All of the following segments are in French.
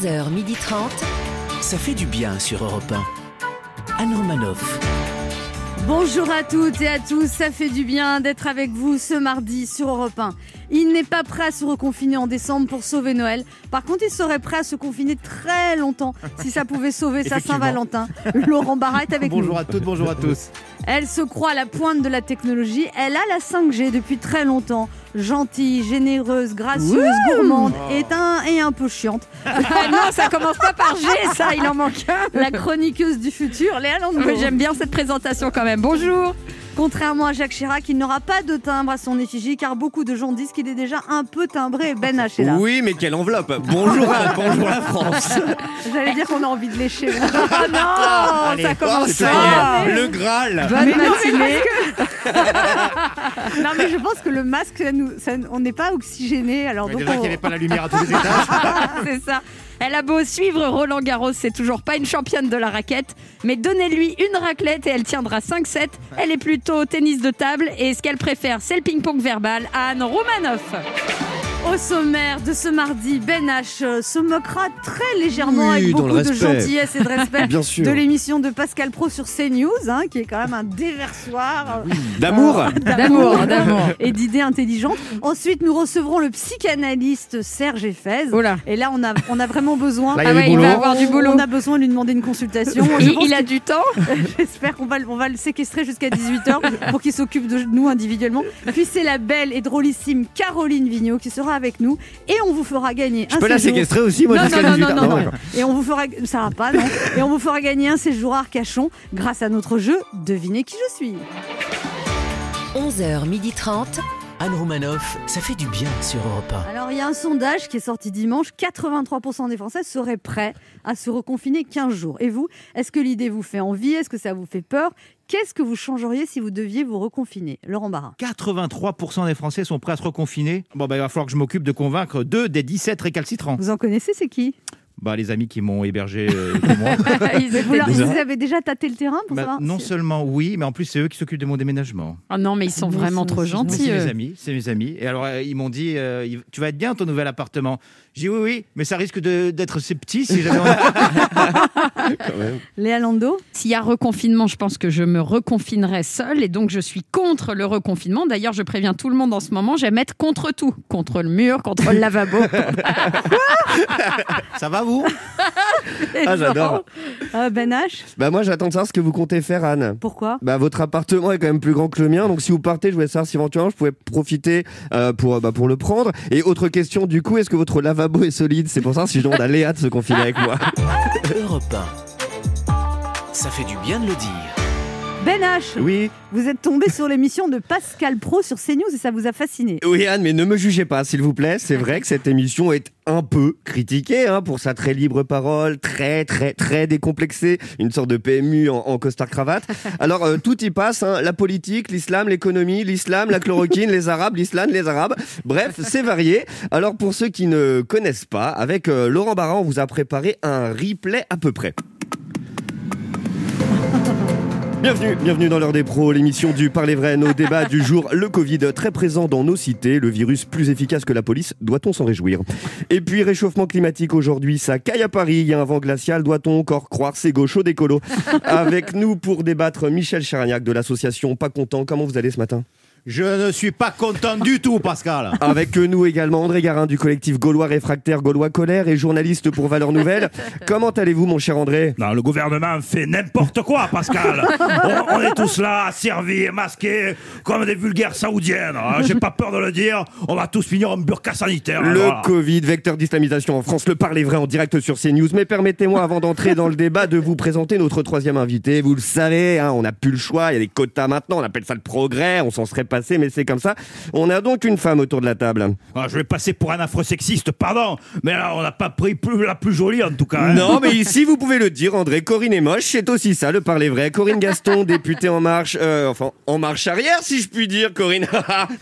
11h30. Ça fait du bien sur Europe 1. Anne Romanoff. Bonjour à toutes et à tous, ça fait du bien d'être avec vous ce mardi sur Europe 1. Il n'est pas prêt à se reconfiner en décembre pour sauver Noël. Par contre, il serait prêt à se confiner très longtemps si ça pouvait sauver sa. Saint-Valentin. Laurent Barra est avec Bonjour nous. à toutes, bonjour à tous. Elle se croit à la pointe de la technologie. Elle a la 5G depuis très longtemps. Gentille, généreuse, gracieuse, gourmande et un, et un peu chiante. non, ça commence pas par G, ça, il en manque un. La chroniqueuse du futur, Léa Landau. J'aime bien cette présentation quand même. Bonjour. Contrairement à Jacques Chirac, il n'aura pas de timbre à son effigie car beaucoup de gens disent qu'il est déjà un peu timbré. Ben H est là. Oui, mais quelle enveloppe Bonjour à, bonjour la France J'allais dire qu'on a envie de lécher. Ah non, Allez, ça commence ça y est, Le Graal Bonne matinée. non mais je pense que le masque, ça nous- ça- on n'est pas oxygéné. Alors donc Déjà on- qu'il n'y avait pas la lumière à tous les étages. C'est ça. Elle a beau suivre Roland Garros, c'est toujours pas une championne de la raquette, mais donnez-lui une raclette et elle tiendra 5-7. Elle est plutôt tennis de table et ce qu'elle préfère, c'est le ping-pong verbal. Anne Romanoff. Au sommaire de ce mardi, Ben H euh, se moquera très légèrement Oui, avec beaucoup de gentillesse et de respect Bien sûr. de l'émission de Pascal Pro sur CNews, hein, qui est quand même un déversoir. euh, D'amour D'amour, d'amour. et d'idées intelligentes. Ensuite, nous recevrons le psychanalyste Serge Effez. Oh là. Et là, on a, on a vraiment besoin. Là, il Ah ouais, il va avoir du boulot. On a besoin de lui demander une consultation. Je Il, a du temps J'espère qu'on va, le- on va le séquestrer jusqu'à 18h pour qu'il s'occupe de nous individuellement. Puis c'est la belle et drôlissime Caroline Vigneault qui sera avec nous et on vous fera gagner Je un peux la séjour. séquestrer aussi, moi, Non, non, non, 18 non, non. Et on vous fera, ça va pas, non Et on vous fera gagner un séjour à Arcachon grâce à notre jeu Devinez qui je suis. 11h30. Anne Romanoff, ça fait du bien sur Europe Alors il y a un sondage qui est sorti dimanche, 83% des Français seraient prêts à se reconfiner 15 jours. Et vous, est-ce que l'idée vous fait envie? Est-ce que ça vous fait peur? Qu'est-ce que vous changeriez si vous deviez vous reconfiner? Laurent Barra. 83% des Français sont prêts à se reconfiner. Bon, bah, il va falloir que je m'occupe de convaincre deux des 17 récalcitrants. Vous en connaissez, c'est qui? Bah, les amis qui m'ont hébergé euh, pour moi. Ils étaient vous, leur- déjà. vous avez déjà tâté le terrain pour Bah, savoir non si- seulement oui, mais en plus, c'est eux qui s'occupent de mon déménagement. Oh non, mais ils sont Mais vraiment trop ils sont- gentils. C'est mes eux. amis, c'est mes amis. Et alors, euh, ils m'ont dit, euh, il- tu vas être bien dans ton nouvel appartement. J'ai dit oui, oui, mais ça risque de- d'être petits si jamais on- Léa Lando S'il y a reconfinement, je pense que je me reconfinerai seule et donc je suis contre le reconfinement. D'ailleurs, je préviens tout le monde en ce moment, j'aime être contre tout. Contre le mur, contre le lavabo. Ça va, vous? Ah, j'adore. Euh, Ben H? Bah moi j'attends de savoir ce que vous comptez faire Anne. Pourquoi? Bah votre appartement est quand même plus grand que le mien, donc si vous partez, je voulais savoir si éventuellement je pouvais profiter euh, pour, bah, pour le prendre. Et autre question du coup, est-ce que votre lavabo est solide C'est pour ça si je demande à Léa de se confiner avec moi. 1. Europe 1. Ça fait du bien de le dire. Ben H Oui, Vous êtes tombé sur l'émission de Pascal Pro sur CNews et ça vous a fasciné. oui Anne, mais ne me jugez pas s'il vous plaît. C'est vrai que cette émission est un peu critiquée hein, pour sa très libre parole, très très très décomplexée, une sorte de PMU en, en costard cravate. Alors euh, tout y passe, hein, la politique, l'islam, l'économie, l'islam, la chloroquine, les arabes, l'islam, les arabes. Bref, c'est varié. Alors pour ceux qui ne connaissent pas, avec euh, Laurent Barra, on vous a préparé un replay à peu près. Bienvenue, bienvenue dans l'heure des pros, l'émission du Parler vrai, nos débats du jour, le Covid très présent dans nos cités, le virus plus efficace que la police, doit-on s'en réjouir? Et puis réchauffement climatique aujourd'hui, ça caille à Paris, il y a un vent glacial, doit-on encore croire c'est gaucho d'écolo Avec nous pour débattre Michel Charagnac de l'association Pas Content, comment vous allez ce matin? Je ne suis pas content du tout, Pascal. Avec nous également André Garin du collectif Gaulois Réfractaire Gaulois Colère et journaliste pour Valeurs Nouvelles. Comment allez-vous mon cher André? Non, le gouvernement fait n'importe quoi, Pascal. on, on est tous là, asservis, masqués, comme des vulgaires saoudiennes. hein. J'ai pas peur de le dire. On va tous finir en burqa sanitaire. Le voilà. Covid, vecteur d'islamisation en France, le parler vrai en direct sur CNews. Mais permettez-moi, avant d'entrer dans le débat, de vous présenter notre troisième invité. Vous le savez, hein, on n'a plus le choix, il y a des quotas maintenant, on appelle ça le progrès, on s'en serait passé, mais c'est comme ça. On a donc une femme autour de la table. Ah, je vais passer pour un afro-sexiste, pardon. Mais là, on n'a pas pris plus, la plus jolie, en tout cas. hein. Non, mais ici, vous pouvez le dire, André, Corinne est moche, c'est aussi ça, le parler vrai. Corinne Gaston, députée En Marche, euh, enfin, En Marche arrière, si je puis dire, Corinne.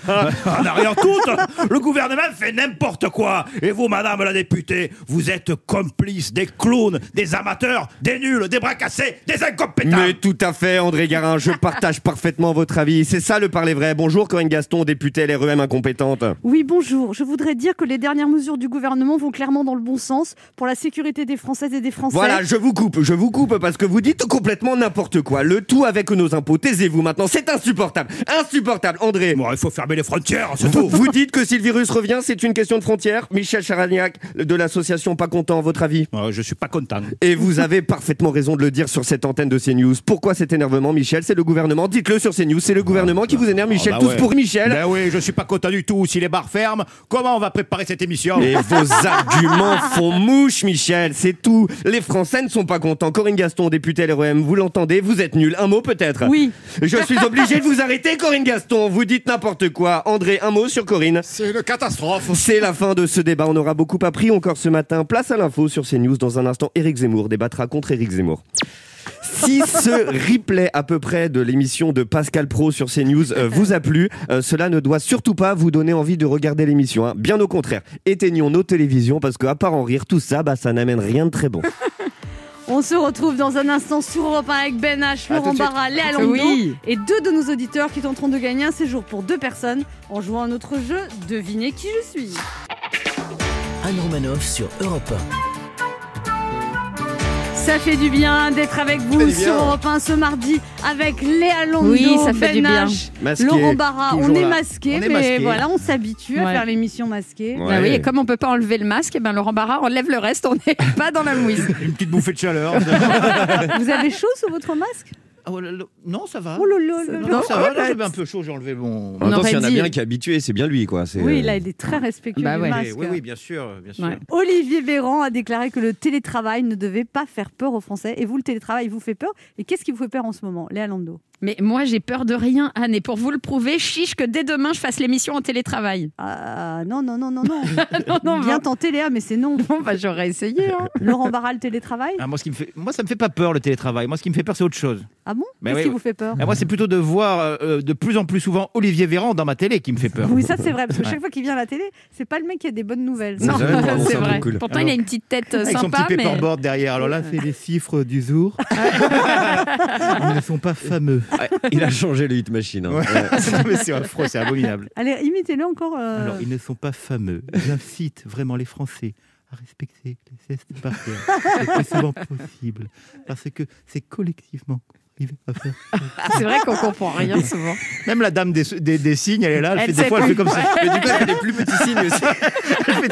En arrière toute, le gouvernement fait n'importe quoi. Et vous, madame la députée, vous êtes complice des clowns, des amateurs, des nuls, des bras cassés, des incompétents. Mais tout à fait, André Garin, je partage parfaitement votre avis. C'est ça le parler vrai. Bonjour Corinne Gaston, députée LREM incompétente. Oui, bonjour. Je voudrais dire que les dernières mesures du gouvernement vont clairement dans le bon sens pour la sécurité des Françaises et des Français. Voilà, je vous coupe, je vous coupe parce que vous dites complètement n'importe quoi. Le tout avec nos impôts. Taisez-vous maintenant, c'est insupportable. Insupportable, André. Bon, il faut fermer les frontières, c'est Vous, tout. vous dites que si le virus revient, c'est une question de frontières Michel Charagnac de l'association Pas Content, votre avis? Euh, je suis pas content. Et vous avez parfaitement raison de le dire sur cette antenne de CNews. Pourquoi cet énervement, Michel? C'est le gouvernement. Dites-le sur CNews. C'est le gouvernement qui vous énerve, Michel. Bah Tous ouais. pour Michel. Ben oui, je suis pas content du tout. Si les bars ferment, comment on va préparer cette émission Et vos arguments font mouche, Michel, c'est tout. Les Français ne sont pas contents. Corinne Gaston, députée LREM, vous l'entendez, vous êtes nul. Un mot peut-être Oui. Je suis obligé de vous arrêter, Corinne Gaston. Vous dites n'importe quoi. André, un mot sur Corinne. C'est une catastrophe. C'est la fin de ce débat. On aura beaucoup appris encore ce matin. Place à l'info sur CNews. Dans un instant, Éric Zemmour débattra contre Éric Zemmour. Si ce replay à peu près de l'émission de Pascal Pro sur CNews euh, vous a plu, euh, cela ne doit surtout pas vous donner envie de regarder l'émission. hein. Bien au contraire, éteignons nos télévisions parce qu'à part en rire, tout ça, bah, ça n'amène rien de très bon. On se retrouve dans un instant sur Europe 1 avec Ben H, Laurent Barra, Léa Landau Oui. et deux de nos auditeurs qui tenteront de gagner un séjour pour deux personnes en jouant à notre jeu Devinez qui je suis. Anne Romanoff sur Europe Ça fait du bien d'être avec vous sur. Europe 1 ce mardi avec Léa Landau, Oui, ça fait Ben du bien. H, Masqué, Laurent Barra. On est masqué, On est mais masqué. voilà, on s'habitue à faire l'émission masquée. Ouais. Bah oui, et comme on peut pas enlever le masque, eh ben Laurent Barra enlève le reste, on n'est pas dans la mouise. Une petite bouffée de chaleur. Vous avez chaud sous votre masque? Oh là là, non, ça va. Oh là là là Non, là. ça va, là, j'avais un peu chaud, j'ai enlevé mon... En même temps, s'il y en a bien qui est habitué, c'est bien lui, quoi. C'est, Oui, euh, là, il est très respectueux Bah du ouais. masque. Oui, oui, bien sûr, bien sûr. Ouais. Olivier Véran a déclaré que le télétravail ne devait pas faire peur aux Français. Et vous, le télétravail vous fait peur? Et qu'est-ce qui vous fait peur en ce moment? Léa Lando Mais moi, j'ai peur de rien, Anne. Et pour vous le prouver, chiche que dès demain, je fasse l'émission en télétravail. Ah non, non, non, non, non. Non, non, Bien bah- tenté, Léa, mais c'est non. Bon, bah, j'aurais essayé. hein. Laurent Barra, le télétravail Ah, moi, ce qui me fait... moi, ça me fait pas peur, le télétravail. Moi, ce qui me fait peur, c'est autre chose. Ah bon? Mais Qu'est-ce oui, qui oui. vous fait peur? Ah, moi, c'est plutôt de voir euh, euh, de plus en plus souvent Olivier Véran dans ma télé qui me fait peur. Oui, ça c'est vrai, parce que chaque fois qu'il vient à la télé, c'est pas le mec qui a des bonnes nouvelles. Non, c'est vrai. cool. Pourtant, il a une petite tête euh, Avec son sympa, petit mais... paperboard derrière. Alors là, c'est les chiffres du jour. Ils ne sont pas fameux. Il a changé le hit machine. hein. Ouais. Ouais. Non, mais c'est affreux, c'est abominable. Allez, imitez-le encore. euh, Alors, ils ne sont pas fameux. J'incite vraiment les Français à respecter les gestes barrières le plus souvent possible. Parce que c'est collectivement à faire. C'est vrai qu'on comprend rien souvent. Même la dame des, des- des signes, elle est là, elle, Elle fait des fois, elle plus. fait comme ça. Mais du coup, elle fait des plus petits signes aussi.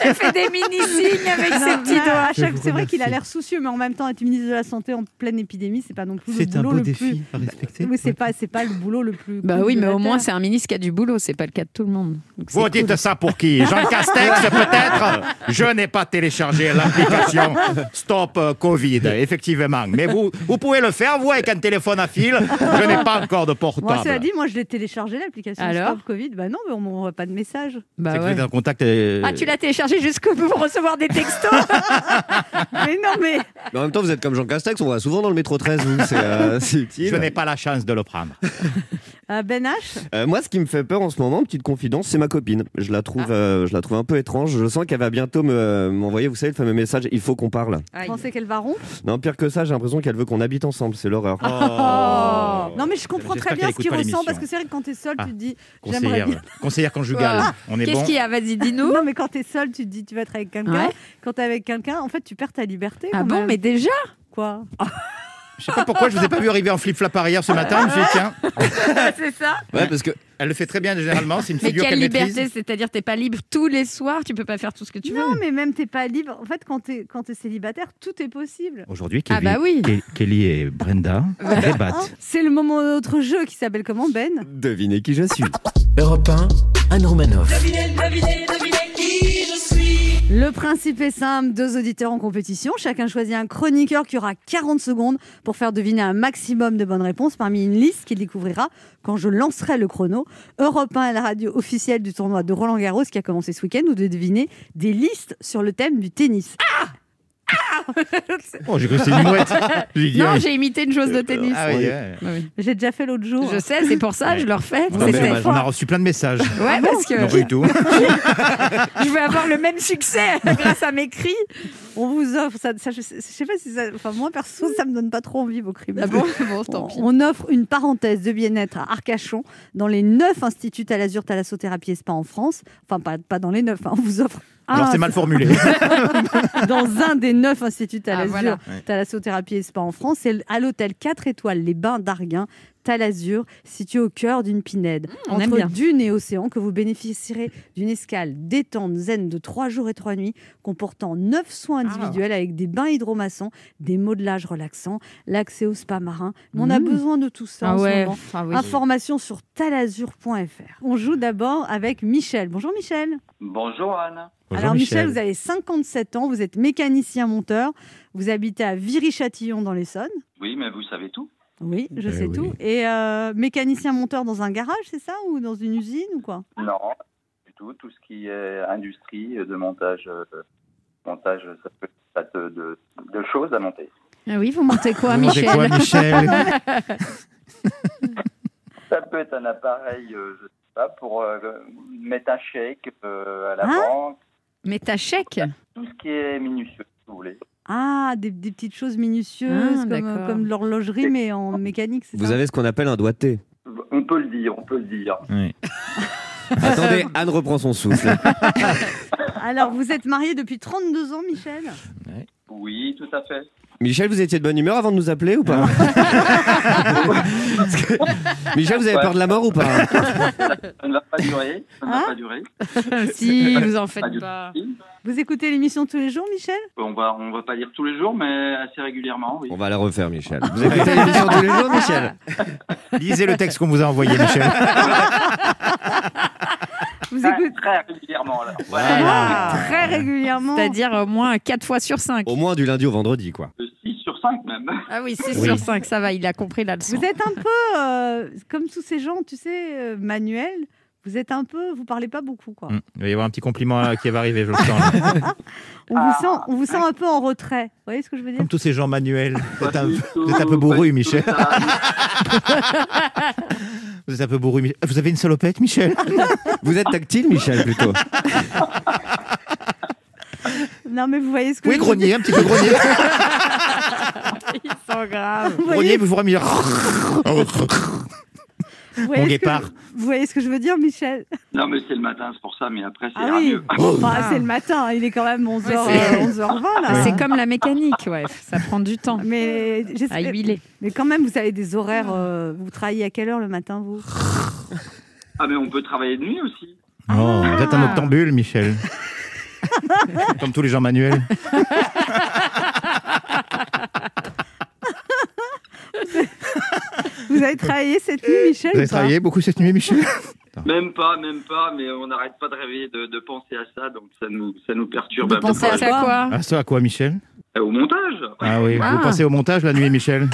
Elle fait des mini-signes avec ses petits doigts. chaque- C'est vrai qu'il a l'air soucieux, mais en même temps, être ministre de la Santé en pleine épidémie, c'est pas non plus le C'est un boulot beau le défi plus. à respecter. Oui, c'est pas, c'est pas le boulot le plus. Bah cool oui, mais au moins, c'est un ministre qui a du boulot. C'est pas le cas de tout le monde. Donc, Vous cool. dites ça pour qui? Jean Castex, peut-être? Je n'ai pas téléchargé l'application Stop euh, Covid, effectivement. Mais vous, vous pouvez le faire, vous, avec un téléphone à fil. Je n'ai pas encore de Moi, cela portable. dit, moi, je l'ai téléchargé l'application Alors Stop Covid. Bah non, mais on m'envoie pas de message. Bah C'est que ouais. en contact. euh, Ah, tu l'as téléchargé jusqu'au bout pour recevoir des textos mais non, mais Mais en même temps, vous êtes comme Jean Castex, on va souvent dans le métro 13, vous. C'est euh, c'est utile. Je n'ai pas la chance de le prendre. euh, Ben H, Euh, moi, ce qui me fait peur en ce moment, petite confidence, c'est ma copine. Je la trouve, euh, je la trouve un peu étrange. Je sens qu'elle va bientôt me- m'envoyer, vous savez, le fameux message il faut qu'on parle. vous pensez qu'elle va rompre Non, pire que ça, j'ai l'impression qu'elle veut qu'on habite ensemble. C'est l'horreur. Oh. Non, mais je comprends très bien ce qu'il ressent parce que c'est vrai que quand t'es seul, Ah, tu te dis j'aimerais Conseillère, bien. conseillère conjugale. On est Qu'est-ce bon. qu'il y a Vas-y, dis-nous. Non, mais quand t'es seul, tu te dis tu vas être avec quelqu'un. Ouais. Quand t'es avec quelqu'un, en fait, tu perds ta liberté. Ah bon, même. mais déjà quoi? Je sais pas pourquoi je vous ai pas vu arriver en flip-flap arrière ce matin. Je me suis dit, tiens, C'est ça Ouais, parce que elle le fait très bien généralement. C'est une Mais figure quelle qu'elle liberté. C'est-à-dire, t'es pas libre tous les soirs, tu peux pas faire tout ce que tu veux. Non, mais même t'es pas libre. En fait, quand t'es quand t'es célibataire, tout est possible. Aujourd'hui, Ah Kelly, bah oui. Ke- Kelly et Brenda Hein débattent. c'est le moment de notre jeu qui s'appelle comment Ben? Devinez qui je suis. Europe 1, Anne Romanoff. Le principe est simple, deux auditeurs en compétition. Chacun choisit un chroniqueur qui aura 40 secondes pour faire deviner un maximum de bonnes réponses parmi une liste qu'il découvrira quand je lancerai le chrono. Europe 1 est la radio officielle du tournoi de Roland Garros qui a commencé ce week-end ou de deviner des listes sur le thème du tennis. Ah Oh, j'ai cru que c'était une mouette. J'ai dit, Non, ah, j'ai imité une chose de tennis. ah oui, ouais. Oui. J'ai déjà fait l'autre jour. Je sais, c'est pour ça, je le refais. Non, mais C'était- dommage. On a reçu plein de messages. Ouais, parce que Non, pas du tout. je vais avoir le même succès grâce à mes cris. On vous offre ça. ça je, sais, je sais pas si ça. Enfin, moi perso, ça me donne pas trop envie vos crimes. Ah bon, bon, tant On, pis. on offre une parenthèse de bien-être à Arcachon dans les neuf instituts Talazur Thalassothérapie et Spa en France. Enfin, pas, pas dans les neuf. hein. On vous offre un Alors c'est mal formulé. dans un des neuf instituts Talazur voilà. Thalassothérapie et Spa en France. C'est à l'hôtel 4 étoiles Les Bains d'Arguin. Talazur, situé au cœur d'une pinède, on aime entre dune et océan, que vous bénéficierez d'une escale détente zen de 3 jours et 3 nuits, comportant 9 soins Ah. individuels avec des bains hydromassants, des modelages relaxants, l'accès au spa marin. Mais on a Mmh. besoin de tout ça Ah en ce moment. Ah oui. Information sur talazur.fr. On joue d'abord avec Michel. Bonjour Michel. Bonjour Anne. Bonjour, Alors Michel. vous avez 57 ans, vous êtes mécanicien monteur, vous habitez à Viry-Châtillon dans l'Essonne. Oui, mais vous savez tout. Oui, je Eh sais oui. tout. Et euh, mécanicien monteur dans un garage, c'est ça Ou dans une usine ou quoi? Non, pas du tout. Tout ce qui est industrie de montage, euh, montage, ça peut ça te- de, de choses à monter. Ah oui, vous montez quoi, Vous Michel? quoi, Michel? Ça peut être un appareil, euh, je sais pas, pour euh, mettre un chèque euh, à la Hein banque, Mais ta chèque tout ce qui est minutieux, si vous voulez. Ah, des, des petites choses minutieuses Ah, comme, de l'horlogerie, mais en mécanique, Vous ça avez ce qu'on appelle un doigté. On peut le dire, on peut le dire. Oui. Attendez, Anne reprend son souffle. Alors, vous êtes marié depuis 32 ans, Michel? Oui, tout à fait. Michel, vous étiez de bonne humeur avant de nous appeler ou pas que- Michel, vous avez Ouais. peur de la mort ou pas Ça ne va pas durer. Ça ne Hein va pas durer. Si, vous en faites pas. Vous écoutez l'émission tous les jours, Michel On va, on va pas dire tous les jours, mais assez régulièrement, oui. On va la refaire, Michel. Vous écoutez l'émission tous les jours, Michel Lisez le texte qu'on vous a envoyé, Michel. Vous Très, écoutez très régulièrement. Ah, très régulièrement. C'est-à-dire au moins 4 fois sur 5. Au moins du lundi au vendredi, quoi. De 6 sur 5 même. Ah oui, 6 Oui. sur 5, ça va, il a compris la leçon. Vous êtes un peu euh, comme tous ces gens, tu sais, euh, manuels. Vous êtes un peu, vous parlez pas beaucoup, quoi. Hum, Il va y avoir un petit compliment là, qui va arriver, je le sens. là. On vous sent, on vous sent un peu en retrait. Vous voyez ce que je veux dire? Comme tous ces gens manuels. Vous êtes un, vous êtes un peu bourru, Michel. Vous êtes un peu bourru, Michel. Vous avez une salopette, Michel? Vous êtes tactile, Michel, plutôt Non, mais vous voyez ce que Oui, je veux grognier, un petit peu grognier. Ils sont graves. Vous voyez, vous vous vous voyez Mon ce que guépard. je- vous voyez ce que je veux dire, Michel? Non, mais c'est le matin, c'est pour ça, mais après, c'est Ah oui, mieux. Enfin, Ah. c'est le matin, il est quand même 11h, Ouais, c'est- 11h20 là. Mais C'est comme la mécanique, ouais, ça prend du temps Mais, à huiler. mais quand même, vous avez des horaires. euh, vous travaillez à quelle heure le matin, vous? Ah, mais on peut travailler de nuit aussi. Oh, vous êtes un octambule, Michel. Comme tous les gens manuels. Vous avez travaillé cette nuit, Michel Vous avez travaillé beaucoup cette nuit, Michel Même pas, même pas, mais on n'arrête pas de rêver, de, de penser à ça, donc ça nous, ça nous perturbe De un peu. penser à à quoi Ah, ça à quoi, Michel? Euh, Au montage Ah oui, Ah. vous pensez au montage la nuit, Michel?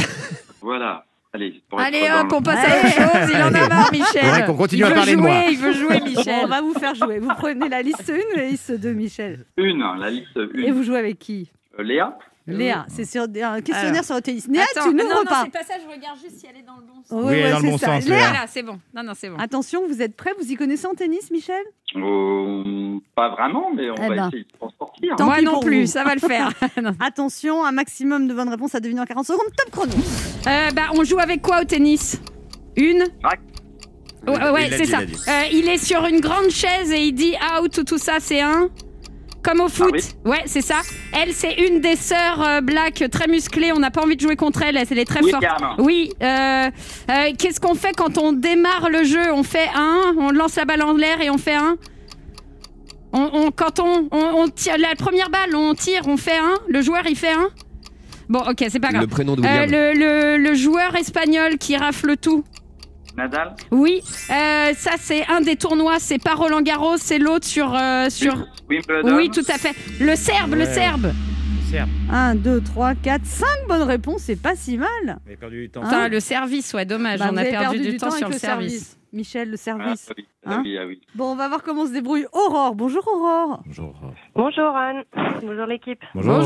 Voilà. Allez, Allez dans hop, le- on passe à autre chose. Il en a marre, Michel. Qu'on continue il à veut parler de jouer, moi. Il veut jouer, Bon, Michel. on va vous faire jouer. Vous prenez la liste 1 ou la liste 2, Michel? Une, la liste une. Et vous jouez avec qui? Euh, Léa? Léa, c'est sur un questionnaire Alors. sur le tennis. Léa, Attends, tu non, n'ouvres non, pas. c'est pas ça, je regarde juste si elle est dans le bon sens. Ouais, Oui, elle est dans le c'est bon ça. sens, Léa, c'est bon. Non, non, c'est bon. Attention, vous êtes prêts? Vous y connaissez en tennis, Michel? Euh, Pas vraiment, mais on Eh va ben. essayer de s'en sortir. Tant Moi non plus, vous. ça va le faire. Non. Attention, un maximum de bonnes réponses à deviner en 40 secondes. Top chrono. Euh, bah, on joue avec quoi au tennis? Une? Rack. Ouais, c'est ça. il. Euh, est sur une grande chaise et il dit out ou tout ça, c'est un? Comme au foot. oui. Ouais, c'est ça. Elle, c'est une des sœurs euh, Black très musclées. On n'a pas envie de jouer contre elle. Elle est très forte. Oui. euh, euh, Qu'est-ce qu'on fait quand on démarre le jeu? On fait un, on lance la balle en l'air et on fait un? On, on- quand on, on, on tire la première balle, on tire, on fait un? Le joueur, il fait un? Bon, ok, c'est pas grave. Le prénom de Euh, William. le, le- le joueur espagnol qui rafle tout. Nadal Oui, euh, ça c'est un des tournois, c'est pas Roland Garros, c'est l'autre sur, euh, sur... Wimbledon Oui, tout à fait. Le Serbe, le. Serbe. Serbe. 1, 2, 3, 4, 5 bonnes réponses, c'est pas si mal. On avait perdu du temps. Hein le service, ouais, dommage. Bah, on a perdu, du, temps, avec sur le service. Michel, le Ah, service. oui, Hein oui, ah oui. Bon, on va voir comment se débrouille Aurore. Bonjour Aurore. Bonjour. Bonjour Anne, bonjour l'équipe. Bonjour.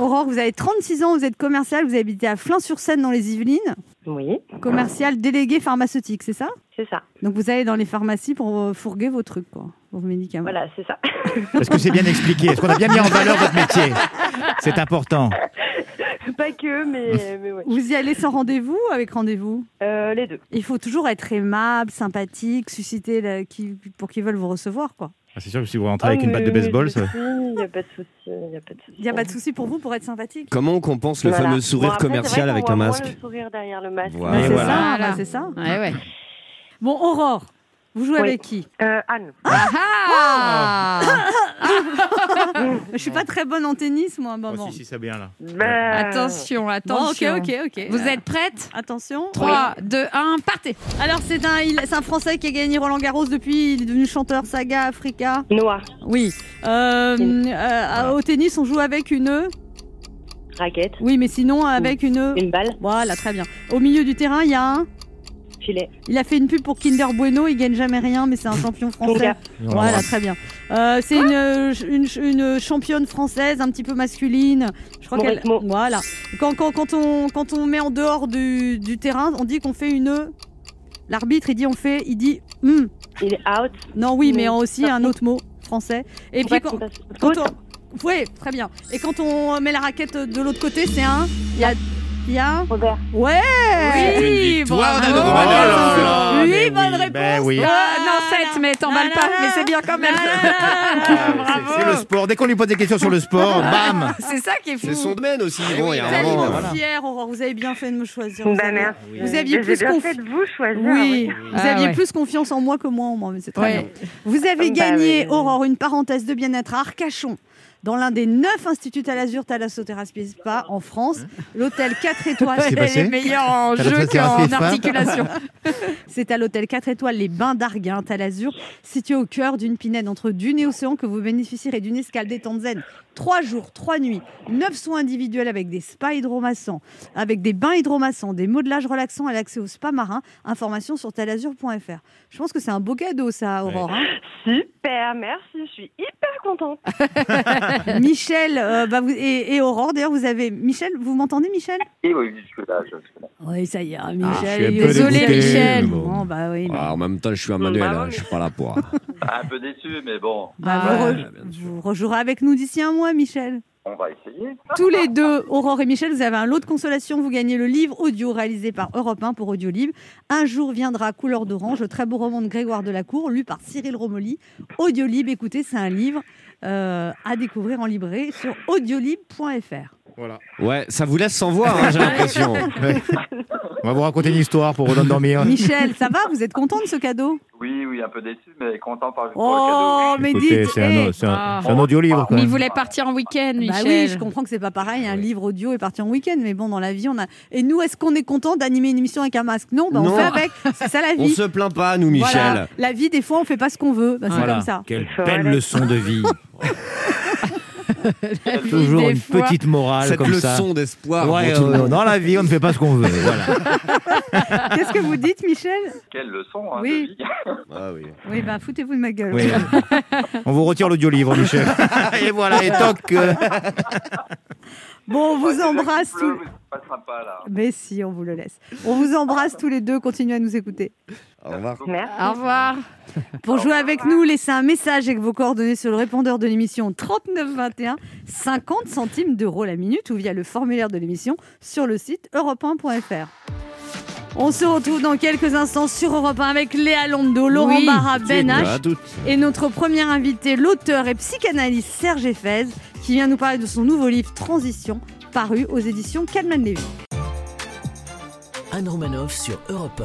Aurore, vous avez 36 ans, vous êtes commercial, vous habitez à Flins-sur-Seine dans les Yvelines. Oui, Commercial délégué pharmaceutique, c'est ça? C'est ça. Donc vous allez dans les pharmacies pour euh, fourguer vos trucs, quoi, vos médicaments. Voilà, c'est ça. Est-ce que c'est bien expliqué? Est-ce qu'on a bien mis en valeur votre métier? C'est important. Pas que, mais, mais ouais. Vous y allez sans rendez-vous ou avec rendez-vous? Euh, les deux. Il faut toujours être aimable, sympathique, susciter la- qui, pour qu'ils veulent vous recevoir, quoi. Ah, c'est sûr que si vous rentrez avec une batte de baseball, ça... Il n'y a pas de souci. Il n'y a pas de souci. Pour vous pour être sympathique. Comment on compense le Voilà. fameux sourire Bon, après, commercial avec un masque? moins le sourire derrière le masque. Voilà. C'est voilà. ça, Voilà. c'est ça. Ouais, ouais. Bon, Aurore, vous jouez Oui. avec qui? Euh, Anne. Ah Je suis pas très bonne en tennis, moi. Bah, Oh, bon. si, si, c'est bien là. Bah, Attention, Bon, ok, attention. ok, ok. Vous êtes prête? Attention. 3, 2, 1, partez Alors, c'est un, il- c'est un Français qui a gagné Roland Garros depuis. Il est devenu chanteur Saga Africa. Noah, Oui. Euh, euh, au tennis, on joue avec une. raquette, Oui, mais sinon, avec une. une balle, Voilà, très bien. Au milieu du terrain, il y a un. Filet, Il a fait une pub pour Kinder Bueno. Il gagne jamais rien, mais c'est un champion français. Voilà, très bien. Euh, c'est une, euh, une, une championne française, un petit peu masculine. Je crois qu'elle. Voilà. Quand, quand, quand, on, quand on met en dehors du, du terrain, on dit qu'on fait une. L'arbitre, il dit on fait, il dit. hmm. il est out. Non, oui, mais Mm. aussi un autre mot français. Et puis quand, quand on, oui, très bien. Et quand on met la raquette de l'autre côté, c'est un. Il y a, il y a. Robert. Ouais. Oui, victoire bravo. Oh là là, Oui, mais bonne oui, réponse. ben oui. Ah, non, 7, mais t'emballes pas, mais c'est bien quand même. Ah, c'est- le sport. Dès qu'on lui pose des questions sur le sport, bam C'est ça qui est fou. C'est son domaine aussi. Bon, il y a Vous un allez moment. être voilà. fière, Aurore. Vous avez bien fait de me choisir. Vous Bah, avez- merci. Vous aviez J'ai plus bien confi- fait de vous choisir. Oui, oui. vous Ah aviez ouais. plus confiance en moi que moi en moi, mais c'est très Ouais. bien. Vous avez Bah gagné, oui. Aurore, une parenthèse de bien-être à Arcachon. Dans l'un des neuf instituts à l'azur Thalassothérapie Spa en France, l'hôtel 4 étoiles. Est meilleure en jeu qu'en articulation. C'est à l'hôtel 4 étoiles Les Bains d'Arguin, à l'Azur, situé au cœur d'une pinède entre dune et océan que vous bénéficierez d'une escale détente zen. Trois jours, trois nuits, neuf soins individuels avec des spas hydromassants, avec des bains hydromassants, des modelages relaxants et l'accès au spa marin. Information sur talazur.fr. Je pense que c'est un beau cadeau, ça, Aurore. hein. Super, merci. Je suis hyper contente. Michel euh, bah, vous- et, et Aurore, d'ailleurs, vous avez. Michel, vous m'entendez, Michel? Et oui, je suis là, je suis là. Oui, ça y est, hein, Ah, Michel. je suis Désolé, dégoûté, Michel. mais bon. Bon, bah oui. mais- Ah, en même temps, je suis un Bah, hein, je suis pas là pour. Un peu déçu, mais bon, Bah, Ah, vous, re- vous rejouerez avec nous d'ici un mois, Michel. On va essayer. Tous les deux, Aurore et Michel, vous avez un lot de consolation. Vous gagnez le livre audio réalisé par Europe 1 pour Audiolib. Un jour viendra Couleur d'orange, le très beau roman de Grégoire Delacour, lu par Cyril Romoli. Audiolib, écoutez, c'est un livre euh, à découvrir en librairie sur audiolib.fr. Voilà. Ouais, ça vous laisse sans voix, hein, j'ai l'impression. Ouais. On va vous raconter une histoire pour redormir. Michel, ça va Vous êtes content de ce cadeau? Oui, oui, un peu déçu, mais content par pour le cadeau. Oh, mais Écoutez, dites c'est un, eh, c'est un- Ah. c'est un audio-livre. Mais il voulait partir en week-end, Bah Michel. oui, je comprends que c'est pas pareil. Un livre audio est parti en week-end, mais bon, dans la vie, on a. Et nous, est-ce qu'on est content d'animer une émission avec un masque? Non, bah, on fait avec. C'est ça la On vie. se plaint pas, nous, Michel. Voilà. La vie, des fois, on fait pas ce qu'on veut. Bah, c'est Voilà. comme ça. Quelle belle leçon de vie. Toujours une fois. petite morale Cette comme ça. leçon d'espoir. Ouais, euh, dans la vie, on ne fait pas ce qu'on veut. Voilà. Qu'est-ce que vous dites, Michel? Quelle leçon hein, Oui. de vie. Ah oui. Oui, bah foutez-vous de ma gueule. Oui. On vous retire l'audio-livre, Michel. Et voilà, et toc. Bon, on vous embrasse tous. pleut, C'est pas sympa, là. Mais si, on vous le laisse. On vous embrasse tous les deux. Continuez à nous écouter. Au revoir. Merci. Au revoir. Pour jouer avec nous, laissez un message avec vos coordonnées sur le répondeur de l'émission 3921, 50 centimes d'euros la minute ou via le formulaire de l'émission sur le site europe1.fr. On se retrouve dans quelques instants sur Europe 1 avec Léa Londo, Laurent Oui. Barra, Ben H et notre premier invité, l'auteur et psychanalyste Serge Effez, qui vient nous parler de son nouveau livre Transition, paru aux éditions Calman Lévy. Anne Romanoff sur Europe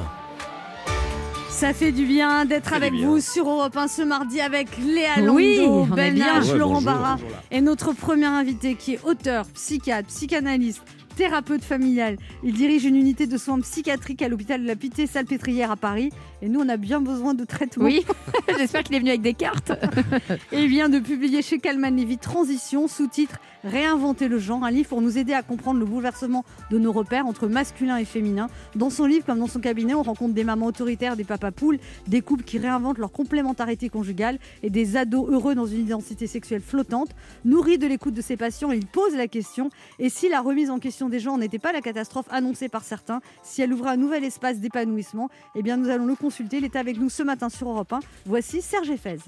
Ça fait du bien d'être avec bien. vous sur Europe 1 ce mardi avec Léa Londo, Oui, Ben Ouais, Laurent bonjour. Barra et notre premier invité qui est auteur, psychiatre, psychanalyste, thérapeute familial. Il dirige une unité de soins psychiatriques à l'hôpital de la Pitié-Salpêtrière à Paris. Et nous, on a bien besoin de traitement. Oui, j'espère qu'il est venu avec des cartes. Et il vient de publier chez Calman Levy Transition, sous-titre Réinventer le genre, un livre pour nous aider à comprendre le bouleversement de nos repères entre masculin et féminin. Dans son livre, comme dans son cabinet, on rencontre des mamans autoritaires, des papas poules, des couples qui réinventent leur complémentarité conjugale et des ados heureux dans une identité sexuelle flottante. Nourri de l'écoute de ses patients, il pose la question et si la remise en question des genres n'était pas la catastrophe annoncée par certains, si elle ouvrait un nouvel espace d'épanouissement, eh bien nous allons le consulter. Il est avec nous ce matin sur Europe 1. Voici Serge Effez.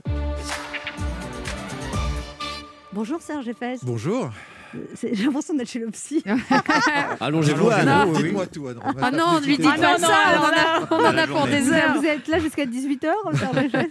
Bonjour Serge Effez. Bonjour. C'est- J'ai l'impression d'être chez le psy. Allongez-vous. Non. Dites- Dites-moi tout, Ah pas non, plus lui dites pas ça, on en a, on en a pour des Vous heures. vous êtes là jusqu'à 18h, Serge Effez.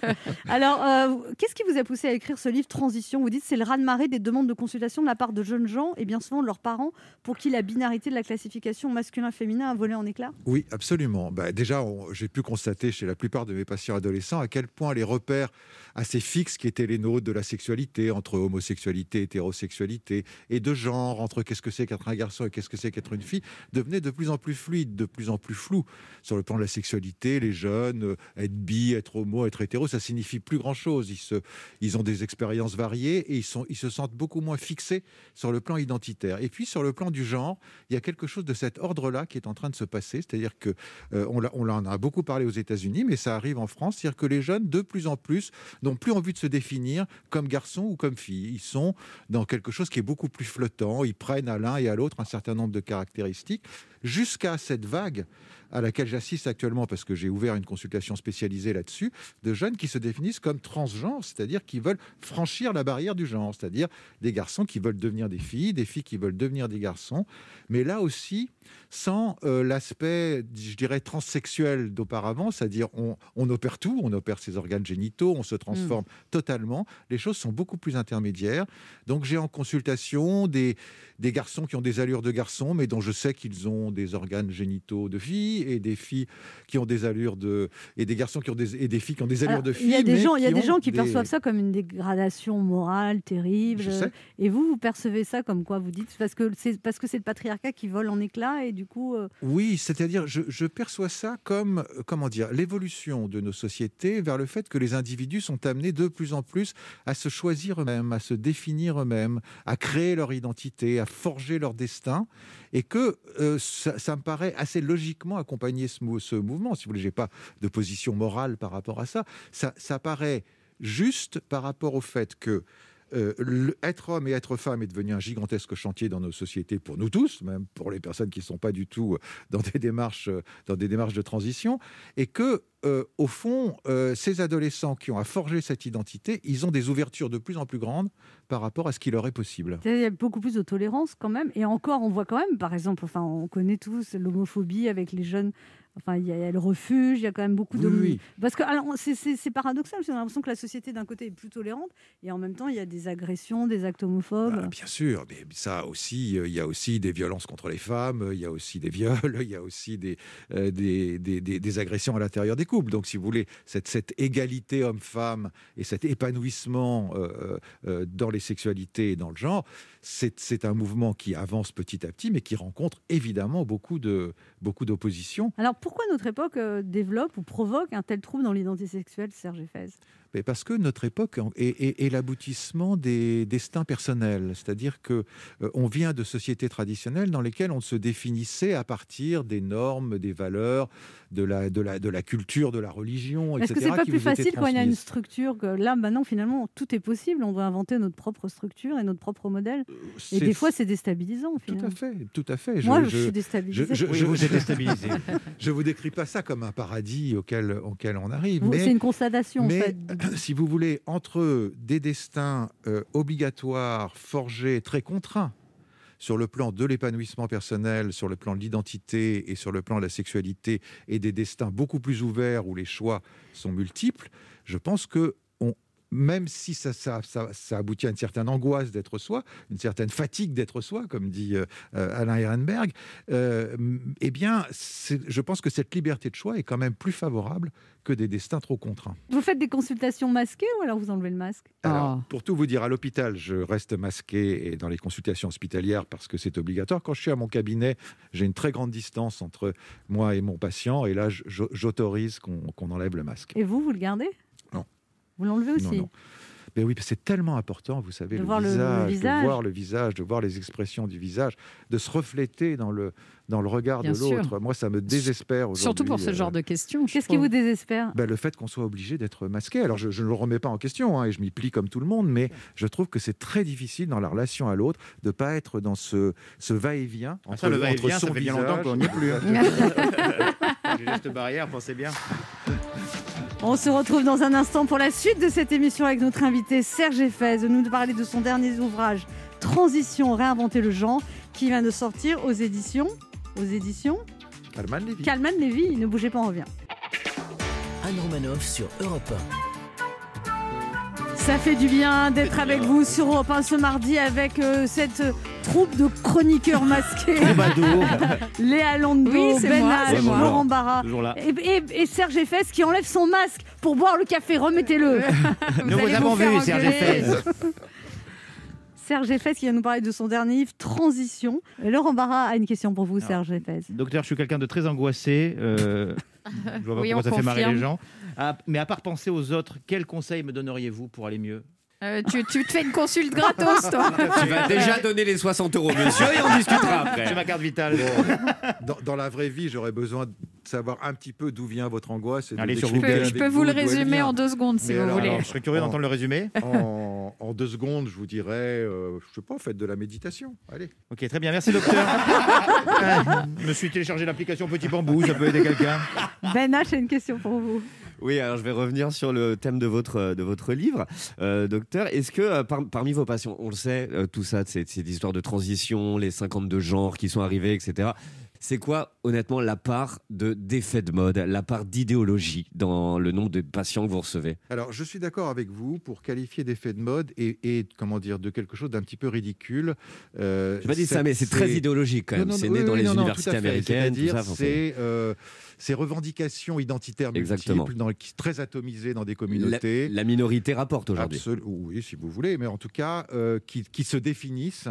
Alors, euh, qu'est-ce qui vous a poussé à écrire ce livre Transition? Vous dites c'est le raz-de-marée des demandes de consultation de la part de jeunes gens et bien souvent de leurs parents pour qui la binarité de la classification masculin-féminin a volé en éclats. Oui, absolument. Bah, déjà, j'ai pu constater chez la plupart de mes patients adolescents à quel point les repères assez fixes qui étaient les nôtres de la sexualité, entre homosexualité, hétérosexualité, et de genre, entre qu'est-ce que c'est qu'être un garçon et qu'est-ce que c'est qu'être une fille, devenaient de plus en plus fluides, de plus en plus flous. Sur le plan de la sexualité, les jeunes, euh, être bi, être homo, être hétéro, ça signifie plus grand-chose. Ils, ils ont des expériences variées et ils, sont, ils se sentent beaucoup moins fixés sur le plan identitaire. Et puis, sur le plan du genre, il y a quelque chose de cet ordre-là qui est en train de se passer. C'est-à-dire que euh, on, on en a beaucoup parlé aux États-Unis, mais ça arrive en France. C'est-à-dire que les jeunes, de plus en plus, n'ont plus envie de se définir comme garçon ou comme fille. Ils sont dans quelque chose qui est beaucoup plus flottant. Ils prennent à l'un et à l'autre un certain nombre de caractéristiques jusqu'à cette vague à laquelle j'assiste actuellement parce que j'ai ouvert une consultation spécialisée là-dessus, de jeunes qui se définissent comme transgenres, c'est-à-dire qui veulent franchir la barrière du genre, c'est-à-dire des garçons qui veulent devenir des filles, des filles qui veulent devenir des garçons, mais là aussi sans euh, l'aspect, je dirais, transsexuel d'auparavant, c'est-à-dire on, on opère tout, on opère ses organes génitaux, on se transforme totalement, les choses sont beaucoup plus intermédiaires. Donc j'ai en consultation des, des garçons qui ont des allures de garçons, mais dont je sais qu'ils ont des organes génitaux de filles, et des filles qui ont des allures de... et des garçons qui ont des... et des filles qui ont des allures Alors, de filles. il y a des gens, il y a qui des gens qui des- perçoivent ça comme une dégradation morale terrible. Et vous, vous percevez ça comme quoi Vous dites parce que c'est parce que c'est le patriarcat qui vole en éclats et du coup. euh, Oui, c'est-à-dire, je, je perçois ça comme, euh, comment dire, l'évolution de nos sociétés vers le fait que les individus sont amenés de plus en plus à se choisir eux-mêmes, à se définir eux-mêmes, à créer leur identité, à forger leur destin, et que euh, ça, me paraît assez logiquement accompagner ce, mou- ce mouvement. Si vous voulez, j'ai pas de position morale par rapport à. Ça, ça paraît juste par rapport au fait que euh, être homme et être femme est devenu un gigantesque chantier dans nos sociétés pour nous tous, même pour les personnes qui ne sont pas du tout euh, dans des démarches, euh, dans des démarches de transition, et que au fond, ces adolescents qui ont à forger cette identité, ils ont des ouvertures de plus en plus grandes par rapport à ce qui leur est possible. Il y a beaucoup plus de tolérance quand même. Et encore, on voit quand même, par exemple, enfin, on connaît tous l'homophobie avec les jeunes. Enfin, il y a le refuge, il y a quand même beaucoup de. Oui, oui. Parce que alors, c'est- paradoxal, parce qu'on a l'impression que la société d'un côté est plus tolérante, et en même temps, il y a des agressions, des actes homophobes. Ah, bien sûr, mais ça aussi, euh, il y a aussi des violences contre les femmes, il y a aussi des viols, il y a aussi des, euh, des, des- des- des agressions à l'intérieur des couples. Donc, si vous voulez, cette, cette égalité homme-femme et cet épanouissement euh, euh, dans les sexualités et dans le genre, c'est un mouvement qui avance petit à petit, mais qui rencontre évidemment beaucoup de beaucoup d'opposition. Alors, pourquoi notre époque euh, développe ou provoque un tel trouble dans l'identité sexuelle, Serge Mais parce que notre époque est, est- est l'aboutissement des destins personnels, c'est-à-dire que euh, on vient de sociétés traditionnelles dans lesquelles on se définissait à partir des normes, des valeurs, de la, de la, de la culture, de la religion, Est-ce etc. que c'est pas plus facile quand il y a une structure que là, maintenant, finalement, tout est possible. On doit inventer notre propre structure et notre propre modèle. Et C'est- des fois, c'est déstabilisant, Tout finalement. à fait, tout à fait. Moi, je, suis déstabilisée. je- vous êtes déstabilisé. Je vous décris pas ça comme un paradis auquel, auquel on arrive, C'est une constatation, mais, en fait. si vous voulez, entre des destins euh, obligatoires, forgés, très contraints, sur le plan de l'épanouissement personnel, sur le plan de l'identité et sur le plan de la sexualité, et des destins beaucoup plus ouverts où les choix sont multiples, je pense que même si ça, ça, ça, ça aboutit à une certaine angoisse d'être soi, une certaine fatigue d'être soi, comme dit euh, euh, Alain Ehrenberg, euh, eh bien, je pense que cette liberté de choix est quand même plus favorable que des destins trop contraints. Vous faites des consultations masquées ou alors vous enlevez le masque? Alors, pour tout vous dire, à l'hôpital, je reste masqué et dans les consultations hospitalières parce que c'est obligatoire. Quand je suis à mon cabinet, j'ai une très grande distance entre moi et mon patient et là, j'autorise qu'on enlève le masque. Et vous, vous le gardez? Vous l'enlevez aussi Non, non. Mais oui, c'est tellement important, vous savez, De le, voir le- le visage, visage. de voir le visage, de voir les expressions du visage, de se refléter dans le, dans le regard Bien de l'autre. Moi, ça me désespère aujourd'hui. Surtout pour ce euh, genre de questions. Qu'est-ce qui vous désespère? Ben, le fait qu'on soit obligé d'être masqué. Alors, je, je ne le remets pas en question hein, et je m'y plie comme tout le monde, mais je trouve que c'est très difficile dans la relation à l'autre de ne pas être dans ce, ce va-et-vient Ah, ça, le va-et-vient, ça son fait bien visage- longtemps qu'on n'y est plus. hein. Les gestes barrières, pensez bien. On se retrouve dans un instant pour la suite de cette émission avec notre invité Serge Effez, de nous parler de son dernier ouvrage Transition, réinventer le genre, qui vient de sortir aux éditions. Aux éditions Kalman Levy. Calman Lévy, ne bougez pas, on revient. Anne Romanoff sur Europe Ça fait du bien d'être avec vous sur Europe 1 ce mardi avec euh, cette euh, troupe de chroniqueurs masqués. Léa Oui, c'est Ben moi, H, c'est moi. Laurent Barra et, et- et Serge Effès qui enlève son masque pour boire le café. Remettez-le. Nous vous avons vous faire vu, Serge. Effès. Serge Effès qui vient nous parler de son dernier livre Transition. Et Laurent Barra a une question pour vous, Serge Effès. Docteur, je suis quelqu'un de très angoissé. euh, je vois pas Oui, pourquoi ça fait marrer les gens. Ah, mais à part penser aux autres, quels conseils me donneriez-vous pour aller mieux? Euh, tu, tu te fais une consulte gratos, toi Tu vas déjà donner les 60 euros, monsieur, et on discutera après. J'ai ma carte vitale. Dans, dans la vraie vie, j'aurais besoin de savoir un petit peu d'où vient votre angoisse. Et Allez sur Je peux, je peux vous le résumer en deux secondes, si Mais vous alors, voulez. Alors, je serais curieux d'entendre le résumé. en, en deux secondes, je vous dirais, euh, je sais pas, faites de la méditation. Allez. Ok, très bien, merci docteur. je me suis téléchargé l'application Petit Bambou, ça peut aider quelqu'un. Ben H a une question pour vous. Oui, alors je vais revenir sur le thème de votre, de votre livre. Euh, docteur, est-ce que euh, par- parmi vos passions, on le sait, euh, tout ça, cette histoire de transition, les 52 genres qui sont arrivés, etc. C'est quoi, honnêtement, la part de d'effet de mode, la part d'idéologie dans le nombre de patients que vous recevez Alors, je suis d'accord avec vous pour qualifier d'effet de mode et, et, comment dire de quelque chose d'un petit peu ridicule. Euh, Je pas dit ça, mais c'est très idéologique quand même. C'est oui, né dans oui, les non, universités américaines, c'est euh, ces revendications identitaires Exactement. multiples, dans, très atomisées dans des communautés. la minorité rapporte aujourd'hui. Oui, si vous voulez, mais en tout cas, euh, qui, qui se définissent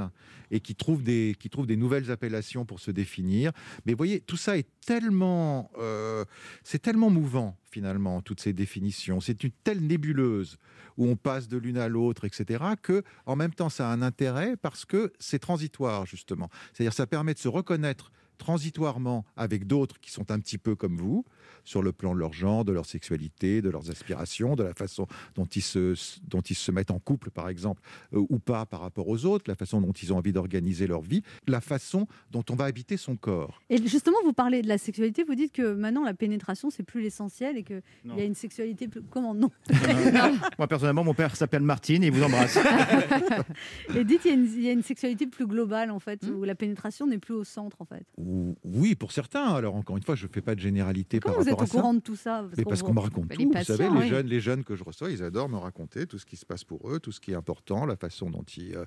et qui trouvent, des, qui trouvent des nouvelles appellations pour se définir. Mais voyez, tout ça est tellement, euh, c'est tellement mouvant finalement, toutes ces définitions. C'est une telle nébuleuse où on passe de l'une à l'autre, etc., que en même temps, ça a un intérêt parce que c'est transitoire, justement. C'est-à-dire, ça permet de se reconnaître transitoirement avec d'autres qui sont un petit peu comme vous, sur le plan de leur genre, de leur sexualité, de leurs aspirations, de la façon dont ils se, dont ils se mettent en couple, par exemple, euh, ou pas par rapport aux autres, la façon dont ils ont envie d'organiser leur vie, la façon dont on va habiter son corps. Et justement, vous parlez de la sexualité, vous dites que maintenant la pénétration c'est plus l'essentiel et qu'il y a une sexualité plus. Comment non? Moi, personnellement, mon père s'appelle Martine et il vous embrasse. Et dites qu'il y, a une- il y a une sexualité plus globale en fait, Hmm. où la pénétration n'est plus au centre en fait. Ou- Oui, pour certains. Alors, encore une fois, je ne fais pas de généralité Comment par vous êtes au courant de tout ça Mais parce qu'on me raconte tout. Vous savez, les, jeunes, les jeunes que je reçois, ils adorent me raconter tout ce qui se passe pour eux, tout ce qui est important, la façon dont ils, euh,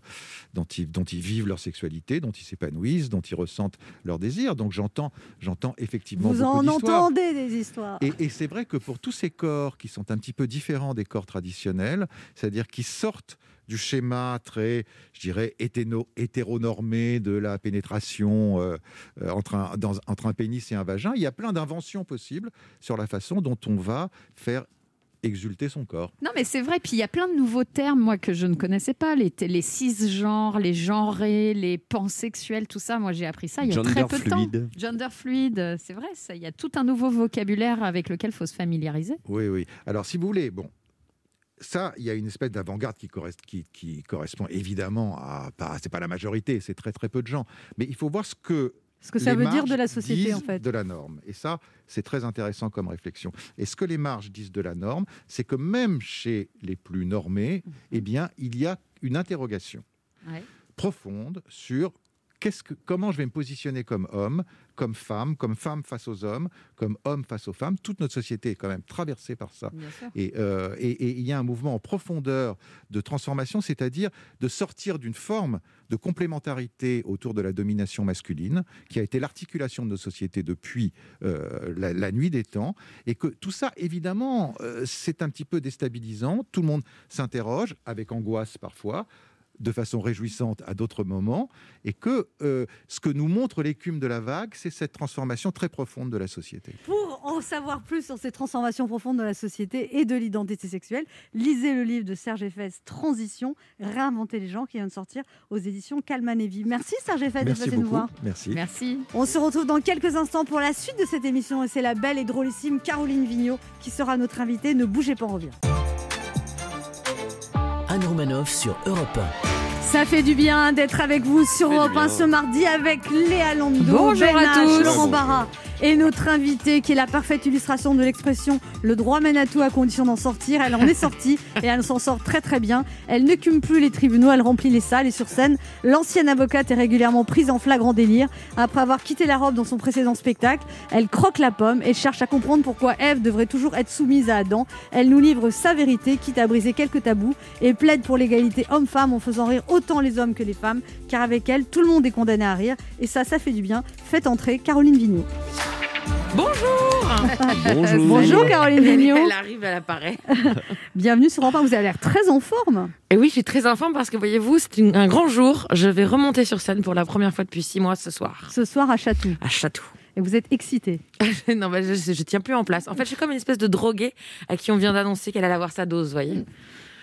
dont ils, dont ils vivent leur sexualité, dont ils s'épanouissent, dont ils ressentent leur désir. Donc j'entends, j'entends effectivement Vous en d'histoires. entendez des histoires. Et, et c'est vrai que pour tous ces corps qui sont un petit peu différents des corps traditionnels, c'est-à-dire qui sortent du schéma très, je dirais, héténo- hétéronormé de la pénétration euh, euh, entre, un, dans- entre un pénis et un vagin, il y a plein d'inventions possibles sur la façon dont on va faire exulter son corps. Non, mais c'est vrai. Puis il y a plein de nouveaux termes, moi, que je ne connaissais pas. Les, les cisgenres, les genrés, les pansexuels, tout ça. Moi, j'ai appris ça il y a Gender très peu de temps. fluide. Gender fluide, c'est vrai. Ça, il y a tout un nouveau vocabulaire avec lequel il faut se familiariser. Oui, oui. Alors, si vous voulez, bon, ça, il y a une espèce d'avant-garde qui, corres- qui, qui correspond évidemment à. Pas, c'est pas la majorité, c'est très très peu de gens. Mais il faut voir ce que Ce que ça les veut dire de marges la société disent en fait. De la norme. Et ça, c'est très intéressant comme réflexion. Et ce que les marges disent de la norme, c'est que même chez les plus normés, Mhm. eh bien, il y a une interrogation Ouais. profonde sur que, comment je vais me positionner comme homme, comme femme, comme femme face aux hommes, comme homme face aux femmes. Toute notre société est quand même traversée par ça. Et, euh, et- et il y a un mouvement en profondeur de transformation, c'est-à-dire de sortir d'une forme de complémentarité autour de la domination masculine, qui a été l'articulation de nos sociétés depuis euh, la, la nuit des temps, et que tout ça, évidemment, euh, c'est un petit peu déstabilisant. Tout le monde s'interroge, avec angoisse parfois, de façon réjouissante à d'autres moments, et que euh, ce que nous montre l'écume de la vague, c'est cette transformation très profonde de la société. Pour en savoir plus sur ces transformations profondes de la société et de l'identité sexuelle, lisez le livre de Serge Effès, Transition, réinventer les gens, qui vient de sortir aux éditions Calman et Vive. Merci Serge Effès d'être passé nous beaucoup. voir. Merci. Merci. On se retrouve dans quelques instants pour la suite de cette émission et c'est la belle et drôlissime Caroline Vigneault qui sera notre invitée. Ne bougez pas, on revient. Anne Romanoff sur Europe Ça fait du bien d'être avec vous sur Europe 1 bien. ce mardi avec Léa Lando, Bonjour Ben à H, tous. Laurent Barra et notre invitée qui est la parfaite illustration de l'expression le droit mène à tout à condition d'en sortir. Elle en est sortie et elle s'en sort très très bien. Elle n'écume plus les tribunaux, elle remplit les salles et sur scène, l'ancienne avocate est régulièrement prise en flagrant délire. Après avoir quitté la robe dans son précédent spectacle, elle croque la pomme et cherche à comprendre pourquoi Ève devrait toujours être soumise à Adam. Elle nous livre sa vérité, quitte à briser quelques tabous et plaide pour l'égalité homme-femme en faisant rire autant les hommes que les femmes, car avec elle, tout le monde est condamné à rire et ça, ça fait du bien. Faites entrer Caroline Vigneault. Bonjour. Bonjour Caroline Vigneault, Elle arrive, elle apparaît. bienvenue sur Europe 1. Vous avez l'air très en forme. Et oui, je suis très en forme parce que voyez-vous, c'est une- un grand jour. Je vais remonter sur scène pour la première fois depuis six mois ce soir, Ce soir à Chatou. à Château. Et vous êtes excitée. non, bah, je, je tiens plus en place. En fait, je suis comme une espèce de droguée à qui on vient d'annoncer qu'elle allait avoir sa dose, vous voyez.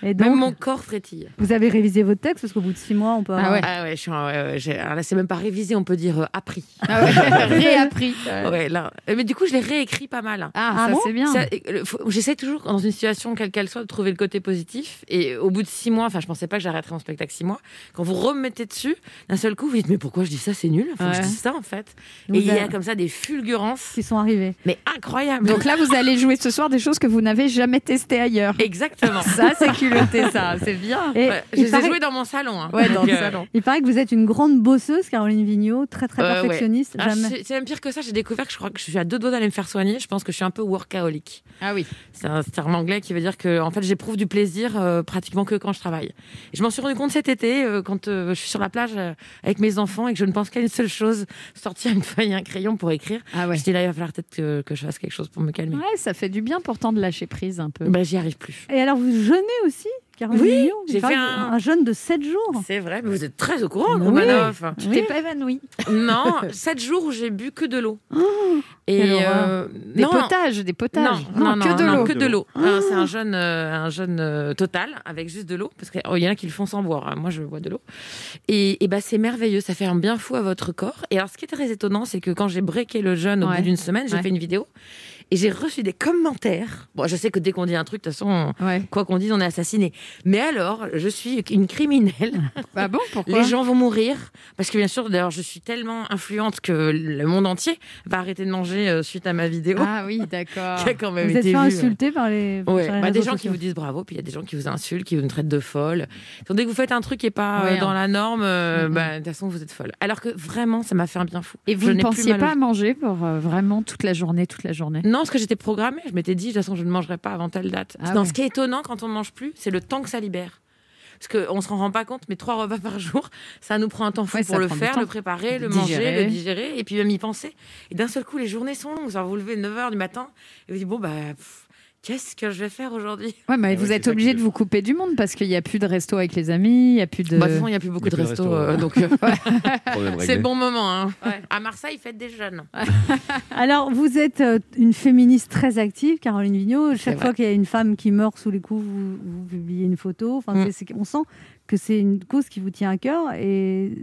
Et Même donc, mon corps frétille. vous avez révisé votre texte parce qu'au bout de six mois, on peut avoir... Ah ouais, je suis en- ouais, ouais, alors là, c'est même pas révisé, on peut dire euh, appris. Ah ouais, réappris. Ouais, là. Euh, Mais du coup, je l'ai réécrit pas mal. Ah, Ah ça bon c'est bien. J'essaie toujours, dans une situation quelle qu'elle soit, de trouver le côté positif. Et au bout de six mois, enfin, je pensais pas que j'arrêterais mon spectacle six mois. Quand vous remettez dessus, d'un seul coup, vous dites Mais pourquoi je dis ça C'est nul? Faut que je Ouais. dise ça, en fait. Vous et il y a comme ça des fulgurances, qui sont arrivés. mais incroyables. Donc là, vous allez jouer ce soir des choses que vous n'avez jamais testées ailleurs. Exactement. Ça, c'est ça. C'est bien. Et Ouais, je les ai paraît, joués dans mon salon. hein. Ouais, dans le euh, salon. il paraît que vous êtes une grande bosseuse, Caroline Vigneault, très très Euh, perfectionniste. ah, jamais... c'est c'est même pire que ça. J'ai découvert que je crois que je suis à deux doigts d'aller me faire soigner. Je pense que je suis un peu workaholic. Ah oui. C'est un terme anglais qui veut dire que en fait j'éprouve du plaisir euh, pratiquement que quand je travaille. Et je m'en suis rendu compte cet été euh, quand euh, je suis sur la plage euh, avec mes enfants et que je ne pense qu'à une seule chose sortir une feuille et un crayon pour écrire. Ah ouais. Je dis là il va falloir peut-être que, que je fasse quelque chose pour me calmer. Ouais, ça fait du bien pourtant de lâcher prise un peu. Ben, j'y arrive plus. Et alors, vous jeûnez aussi, Caroline Oui, j'ai fait un- un jeûne de 7 jours. C'est vrai, mais vous êtes très au courant, Oui. Romanoff. Tu t'es pas évanoui. Non, sept jours où j'ai bu que de l'eau. quelle et euh, Des non, potages, des potages. Non, non, que de non, l'eau. que de l'eau. Euh, C'est un jeûne, euh, un jeûne euh, total avec juste de l'eau, parce qu'il y en a qui le font sans boire. hein. Moi, je bois de l'eau. Et, et bah, c'est merveilleux, ça fait un bien fou à votre corps. Et alors, ce qui est très étonnant, c'est que quand j'ai breaké le jeûne au Ouais. bout d'une semaine, j'ai Ouais. fait une vidéo et j'ai reçu des commentaires. Bon, je sais que dès qu'on dit un truc, de toute façon, Ouais. quoi qu'on dise, on est assassiné. Mais alors, je suis une criminelle. Ah bon Pourquoi Les gens vont mourir parce que bien sûr, d'ailleurs, je suis tellement influente que le monde entier va arrêter de manger euh, suite à ma vidéo. Ah oui, d'accord. quand même Vous êtes fait insulter par les, Ouais, les bah, des gens qui vous disent bravo, puis il y a des gens qui vous insultent, qui vous traitent de folle. Donc, dès que vous faites un truc qui est pas Ouais, euh, dans hein. la norme, euh, bah, de toute façon, vous êtes folle. Alors que vraiment, ça m'a fait un bien fou. Et vous Je ne pensiez pas à manger pour vraiment toute la journée, toute la journée? Non, parce que j'étais programmée. Je m'étais dit, de toute façon, je ne mangerai pas avant telle date. Ah non, ouais. ce qui est étonnant quand on ne mange plus, c'est le temps que ça libère. Parce qu'on ne se rend pas compte, mais trois repas par jour, ça nous prend un temps fou Ouais, pour le faire, le préparer, le manger, le digérer, et puis même y penser. Et d'un seul coup, les journées sont longues. Vous vous levez 9h du matin, et vous dites, bon, bah, pff, qu'est-ce que je vais faire aujourd'hui? Ouais, mais Ah vous ouais, êtes obligé de vous couper du monde parce qu'il n'y a plus de resto avec les amis, il n'y a plus de. Bah, de toute façon, il n'y a plus beaucoup de restos, resto, euh, donc euh, c'est le bon moment. hein. À Marseille, faites des jeunes. Alors, vous êtes euh, une féministe très active, Caroline Vigneault. Chaque fois qu'il y a une femme qui meurt sous les coups, vous, vous publiez une photo. Enfin, Mm. on sent que c'est une cause qui vous tient à cœur. Et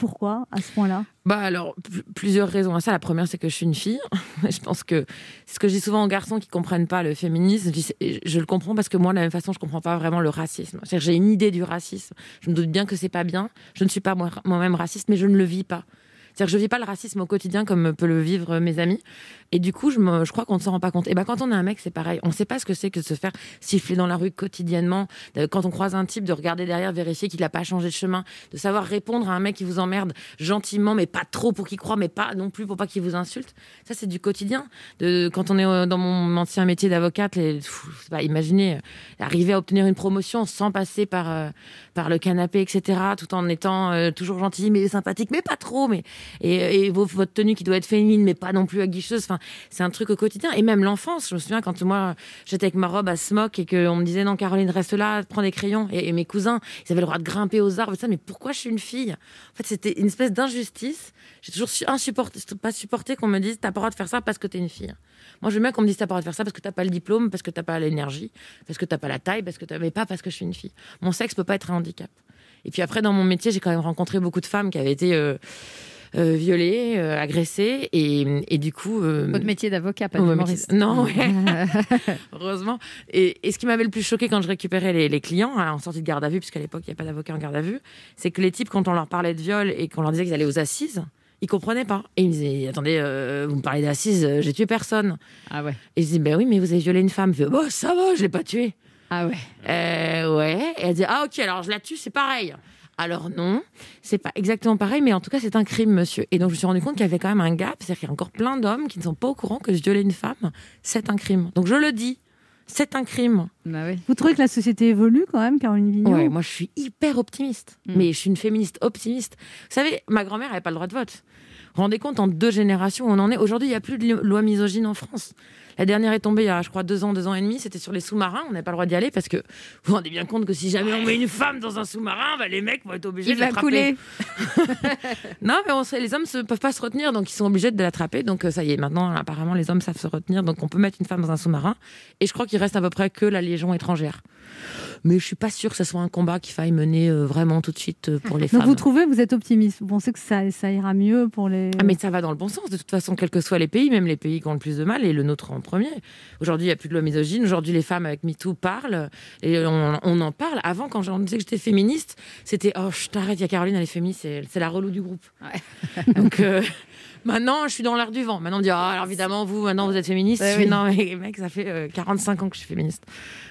pourquoi, à ce point-là? Bah alors, pl- plusieurs raisons à ça. La première, c'est que je suis une fille. je pense que ce que je dis souvent aux garçons qui comprennent pas le féminisme. Je, le comprends parce que moi, de la même façon, je comprends pas vraiment le racisme. J'ai une idée du racisme. Je me doute bien que c'est pas bien. Je ne suis pas moi- moi-même raciste, mais je ne le vis pas. C'est-à-dire que je vis pas le racisme au quotidien comme peut le vivre mes amis. Et du coup, je, me- je crois qu'on ne s'en rend pas compte. Et ben, quand on est un mec, c'est pareil. On ne sait pas ce que c'est que de se faire siffler dans la rue quotidiennement. De- Quand on croise un type, de regarder derrière, vérifier qu'il n'a pas changé de chemin, de savoir répondre à un mec qui vous emmerde gentiment, mais pas trop pour qu'il croit, mais pas non plus pour pas qu'il vous insulte. Ça, c'est du quotidien. De, quand on est euh, dans mon ancien métier d'avocate, les, pas, imaginez euh, arriver à obtenir une promotion sans passer par, euh, par le canapé, etc., tout en étant euh, toujours gentil, mais sympathique, mais pas trop, mais et, votre tenue qui doit être féminine, mais pas non plus aguicheuse. Enfin, c'est un truc au quotidien. Et même l'enfance, je me souviens quand moi j'étais avec ma robe à smock et qu'on me disait non, Caroline, reste là, prends des crayons. Et, mes cousins, ils avaient le droit de grimper aux arbres. et ça, mais pourquoi je suis une fille? En fait, c'était une espèce d'injustice. J'ai toujours su- insupporté, pas supporté qu'on me dise t'as pas le droit de faire ça parce que t'es une fille. Moi, je veux bien qu'on me dise t'as pas le droit de faire ça parce que t'as pas le diplôme, parce que t'as pas l'énergie, parce que t'as pas la taille, parce que mais pas parce que je suis une fille. Mon sexe peut pas être un handicap. Et puis après, dans mon métier, j'ai quand même rencontré beaucoup de femmes qui avaient été euh, euh, violées, euh, et, et du coup. euh, Votre métier d'avocat, pas mais- Non, ouais. heureusement. Et, et ce qui m'avait le plus choqué quand je récupérais les, les clients hein, en sortie de garde à vue, puisqu'à l'époque il n'y a pas d'avocat en garde à vue, c'est que les types, quand on leur parlait de viol et qu'on leur disait qu'ils allaient aux assises, ils comprenaient pas. Et ils me disaient Attendez, euh, vous me parlez d'assises, euh, j'ai tué personne. Ah ouais. Et je dis Ben oui, mais vous avez violé une femme. Je fais Oh, ça va, je l'ai pas tuée. Ah ouais. Euh, ouais. Et elle dit Ah, ok, alors je la tue, c'est pareil. Alors non, c'est pas exactement pareil, mais en tout cas, c'est un crime, monsieur. Et donc, je me suis rendu compte qu'il y avait quand même un gap. C'est-à-dire qu'il y a encore plein d'hommes qui ne sont pas au courant que je violais une femme. C'est un crime. Donc, je le dis. C'est un crime. Bah oui. Vous trouvez que la société évolue quand même, Caroline Vignon Ouais, moi, je suis hyper optimiste. Mais je suis une féministe optimiste. Vous savez, ma grand-mère n'avait pas le droit de vote. Rendez compte, en deux générations, où on en est. Aujourd'hui, il n'y a plus de loi misogyne en France. La dernière est tombée il y a, je crois, deux ans, deux ans et demi. C'était sur les sous-marins. On n'avait pas le droit d'y aller parce que vous vous rendez bien compte que si jamais on met une femme dans un sous-marin, bah, les mecs vont être obligés Il de l'attraper. couler. Non, mais on sait, les hommes ne peuvent pas se retenir, donc ils sont obligés de l'attraper. Donc euh, ça y est, maintenant, apparemment, les hommes savent se retenir. Donc on peut mettre une femme dans un sous-marin. Et je crois qu'il reste à peu près que la Légion étrangère. Mais je suis pas sûre que ce soit un combat qu'il faille mener euh, vraiment tout de suite euh, pour les Donc femmes. vous trouvez, vous êtes optimiste, vous pensez que ça, ça ira mieux pour les... Ah, mais ça va dans le bon sens, de toute façon, quels que soient les pays, même les pays qui ont le plus de mal, et le nôtre en premier. Aujourd'hui, il n'y a plus de loi misogyne. Aujourd'hui, les femmes avec MeToo parlent, et on, on en parle. Avant, quand j'en disais que j'étais féministe, c'était Oh, je t'arrête, il y a Caroline, elle est féministe, c'est c'est la relou du groupe. Donc. euh, Maintenant, je suis dans l'air du vent. Maintenant, on me dit, Ah, alors évidemment, vous, maintenant, vous êtes féministe. Ouais, Je fais, oui. non, mais mec, ça fait euh, 45 ans que je suis féministe.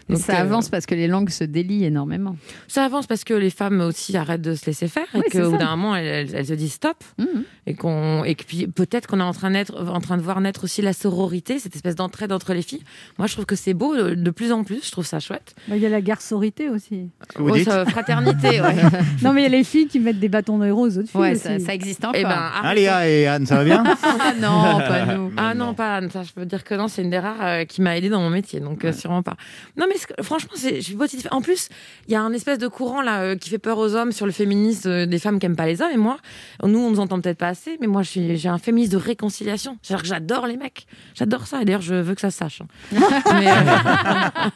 Donc, ça euh, avance parce que les langues se délient énormément. Ça avance parce que les femmes aussi arrêtent de se laisser faire Oui, et c'est qu'au bout d'un moment, elles, elles- elles se disent stop. Mhm. Et, qu'on, et que puis peut-être qu'on est en train, d'être, en train de voir naître aussi la sororité, cette espèce d'entraide entre les filles. Moi, je trouve que c'est beau de, de plus en plus. Je trouve ça chouette. Bah, Il y a la garçorité aussi. vous Oh, dites ça, fraternité, ouais. Non, mais il y a les filles qui mettent des bâtons de héros aux filles Ouais, aussi. ça, ça existe encore. Eh ben, Ah, arrête. Léa et Anne, ça va bien Ah non, pas nous. Ah non, pas Anne. Ça, je peux dire que non, c'est une des rares euh, qui m'a aidé dans mon métier, donc euh, sûrement pas. Non, mais franchement, c'est, je suis positive. En plus, il y a un espèce de courant là euh, qui fait peur aux hommes sur le féminisme euh, des femmes qui aiment pas les hommes. Et moi, nous, on nous entend peut-être pas assez, mais moi, je suis, j'ai un féministe de réconciliation. C'est-à-dire que j'adore les mecs. J'adore ça. Et d'ailleurs, je veux que ça se sache. hein. Mais, euh,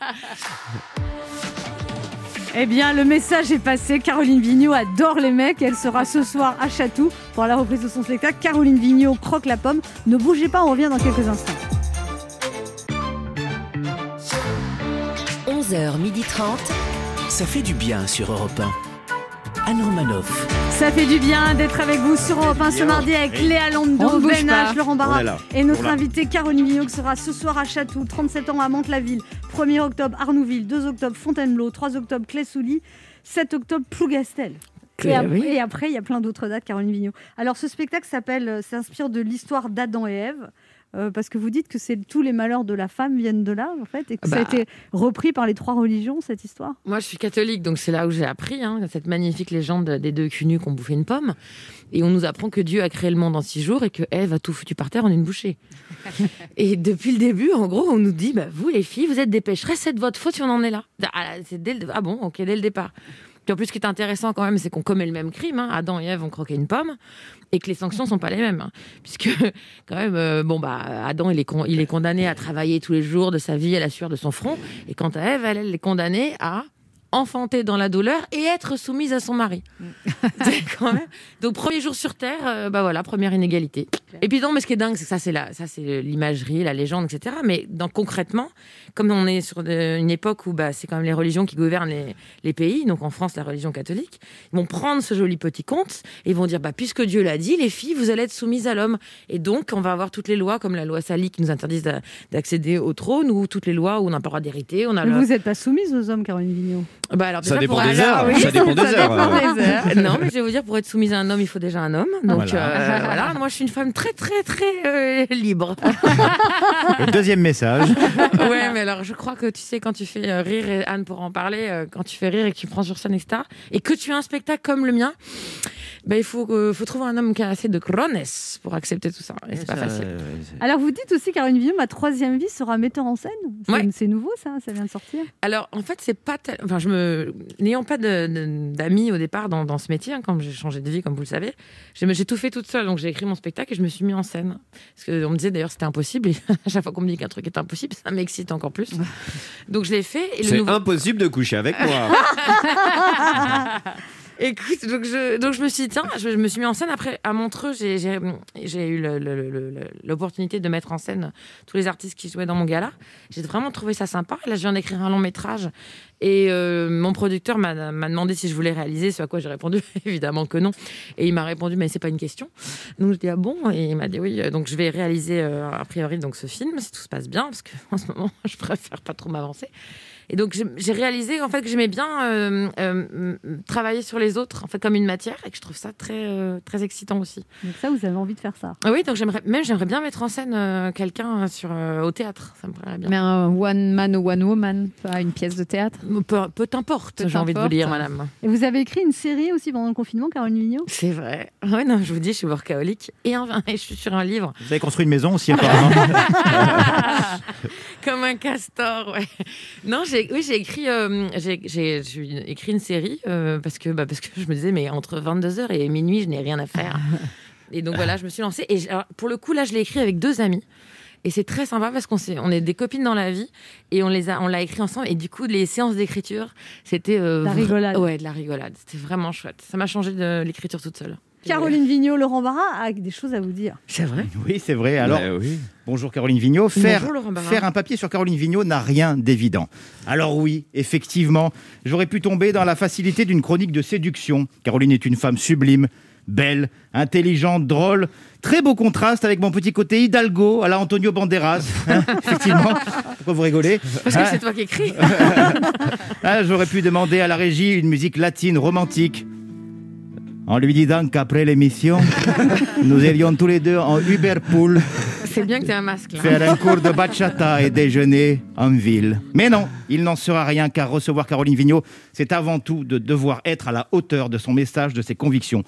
Eh bien, le message est passé. Caroline Vigneault adore les mecs. Elle sera ce soir à Chatou pour la reprise de son spectacle. Caroline Vigneault croque la pomme. Ne bougez pas, on revient dans quelques instants. 11h30. Ça fait du bien sur Europe 1. Anne Romanoff. Ça fait du bien d'être avec vous sur Europe 1 ce mardi avec Léa On Londo, Ben. H, Laurent Barra et notre invitée Caroline Vigneault qui sera ce soir à Chatou, 37 ans à Mantes-la-Ville, 1er octobre Arnouville, 2 octobre Fontainebleau, 3 octobre Clay-Souly, 7 octobre Plougastel. Et, Que ap- oui. et après, il y a plein d'autres dates, Caroline Vigneault. Alors, ce spectacle s'appelle, euh, s'inspire de l'histoire d'Adam et Ève, euh, parce que vous dites que c'est tous les malheurs de la femme viennent de là, en fait, et que ça a Bah. été repris par les trois religions, cette histoire? Moi, je suis catholique, donc c'est là où j'ai appris hein, cette magnifique légende des deux cunus qui ont bouffé une pomme. Et on nous apprend que Dieu a créé le monde en six jours et que Ève a tout foutu par terre en une bouchée. et depuis le début, en gros, on nous dit bah, vous, les filles, vous êtes des pécheresses, c'est de votre faute si on en est là. Ah, c'est dès le- ah bon, ok, dès le départ. Puis en plus, ce qui est intéressant quand même, c'est qu'on commet le même crime. hein. Adam et Ève ont croqué une pomme et que les sanctions sont pas les mêmes. hein. Puisque, quand même, euh, bon, bah, Adam, il est, il est condamné à travailler tous les jours de sa vie à la sueur de son front. Et quant à Ève, elle, elle est condamnée à enfanter dans la douleur et être soumise à son mari. Quand même- Donc premier jour sur terre, euh, bah voilà, première inégalité. Et puis non, mais ce qui est dingue, c'est que ça, c'est la, ça c'est l'imagerie, la légende, etc. Mais dans, concrètement, comme on est sur de- une époque où bah, c'est quand même les religions qui gouvernent les, les pays, donc en France la religion catholique, ils vont prendre ce joli petit conte et ils vont dire bah puisque Dieu l'a dit, les filles vous allez être soumises à l'homme. Et donc on va avoir toutes les lois comme la loi Sali qui nous interdisent d'a- d'accéder au trône ou toutes les lois où on n'a pas le droit d'hériter. On a Mais le- vous n'êtes pas soumise aux hommes, Caroline Vigneault bah alors Ça dépend pour- des alors, heures. oui, Ça dépend des heures. dépend des heures. non, mais je vais vous dire, pour être soumise à un homme, il faut déjà un homme. Donc Voilà. euh, voilà, moi je suis une femme très très très euh, libre. Le deuxième message. ouais, mais alors je crois que tu sais, quand tu fais euh, rire, et Anne pour en parler, euh, quand tu fais rire et que tu prends sur scène, etc., et que tu as un spectacle comme le mien, ben, il faut, euh, faut trouver un homme qui a assez de cronesse pour accepter tout ça. Et c'est pas facile. Alors vous dites aussi, Caroline Vigneault, ma troisième vie sera metteur en scène. C'est Ouais. c'est nouveau ça, ça vient de sortir. Alors, en fait, c'est pas. tel- Enfin, je me. N'ayant pas de- de- d'amis au départ dans, dans ce métier, hein, quand j'ai changé de vie, comme vous le savez, j'ai j'ai tout fait toute seule. Donc, j'ai écrit mon spectacle et je me suis mis en scène. Parce qu'on me disait d'ailleurs c'était impossible. Et à chaque fois qu'on me dit qu'un truc est impossible, ça m'excite encore plus. Donc, je l'ai fait. Et le C'est nouveau- impossible de coucher avec moi. Écoute, donc je, donc je me suis tiens, je, me suis mis en scène. Après, à Montreux, j'ai- eu l'opportunité de mettre en scène tous les artistes qui jouaient dans mon gala. J'ai vraiment trouvé ça sympa. Là, je viens d'écrire un long métrage. Et euh, mon producteur m'a m'a demandé si je voulais réaliser, ce à quoi j'ai répondu évidemment que non. Et il m'a répondu, mais c'est pas une question. Donc je dis, ah bon? Et il m'a dit, oui. Donc je vais réaliser euh, a priori donc, ce film, si tout se passe bien, parce qu'en ce moment, je préfère pas trop m'avancer. Et donc j'ai- réalisé en fait que j'aimais bien euh, euh, travailler sur les autres en fait comme une matière et que je trouve ça très euh, très excitant aussi. Donc ça, vous avez envie de faire ça. Ah oui, donc j'aimerais même j'aimerais bien mettre en scène euh, quelqu'un sur euh, au théâtre, ça me plairait bien. Mais un one man ou one woman, pas une pièce de théâtre? Peu, peu importe, j'ai envie de vous dire madame. Et vous avez écrit une série aussi pendant le confinement, Caroline Vigneault? C'est vrai. Ouais non, je vous dis, je suis workaholic et, un- et je suis sur un livre Vous avez construit une maison aussi, apparemment. Comme un castor, ouais. Non, j'ai, oui, j'ai écrit, euh, j'ai, écrit une série euh, parce que, bah, parce que je me disais, mais entre 22h et minuit, je n'ai rien à faire. Et donc voilà, je me suis lancée. Et alors, pour le coup, là, je l'ai écrit avec deux amis. Et c'est très sympa parce qu'on on est des copines dans la vie et on les a, on l'a écrit ensemble. Et du coup, les séances d'écriture, c'était euh, La rigolade. Ouais, de la rigolade. C'était vraiment chouette. Ça m'a changé de l'écriture toute seule. Caroline Vigneault, Laurent Barra a des choses à vous dire. C'est vrai? Oui, c'est vrai. Alors, Bah oui. bonjour Caroline Vigneault. Faire, Bonjour, Laurent Barra. faire un papier sur Caroline Vigneault n'a rien d'évident. Alors oui, effectivement, j'aurais pu tomber dans la facilité d'une chronique de séduction. Caroline est une femme sublime, belle, intelligente, drôle. Très beau contraste avec mon petit côté Hidalgo à la Antonio Banderas. Hein, effectivement. Pourquoi vous rigolez? Parce que Hein c'est toi qui écris. Ah, J'aurais pu demander à la régie une musique latine romantique. En lui disant qu'après l'émission, nous irions tous les deux en Uber Pool c'est bien que tu un masque là. faire un cours de bachata et déjeuner en ville. Mais non, il n'en sera rien car recevoir Caroline Vigneault, c'est avant tout de devoir être à la hauteur de son message, de ses convictions.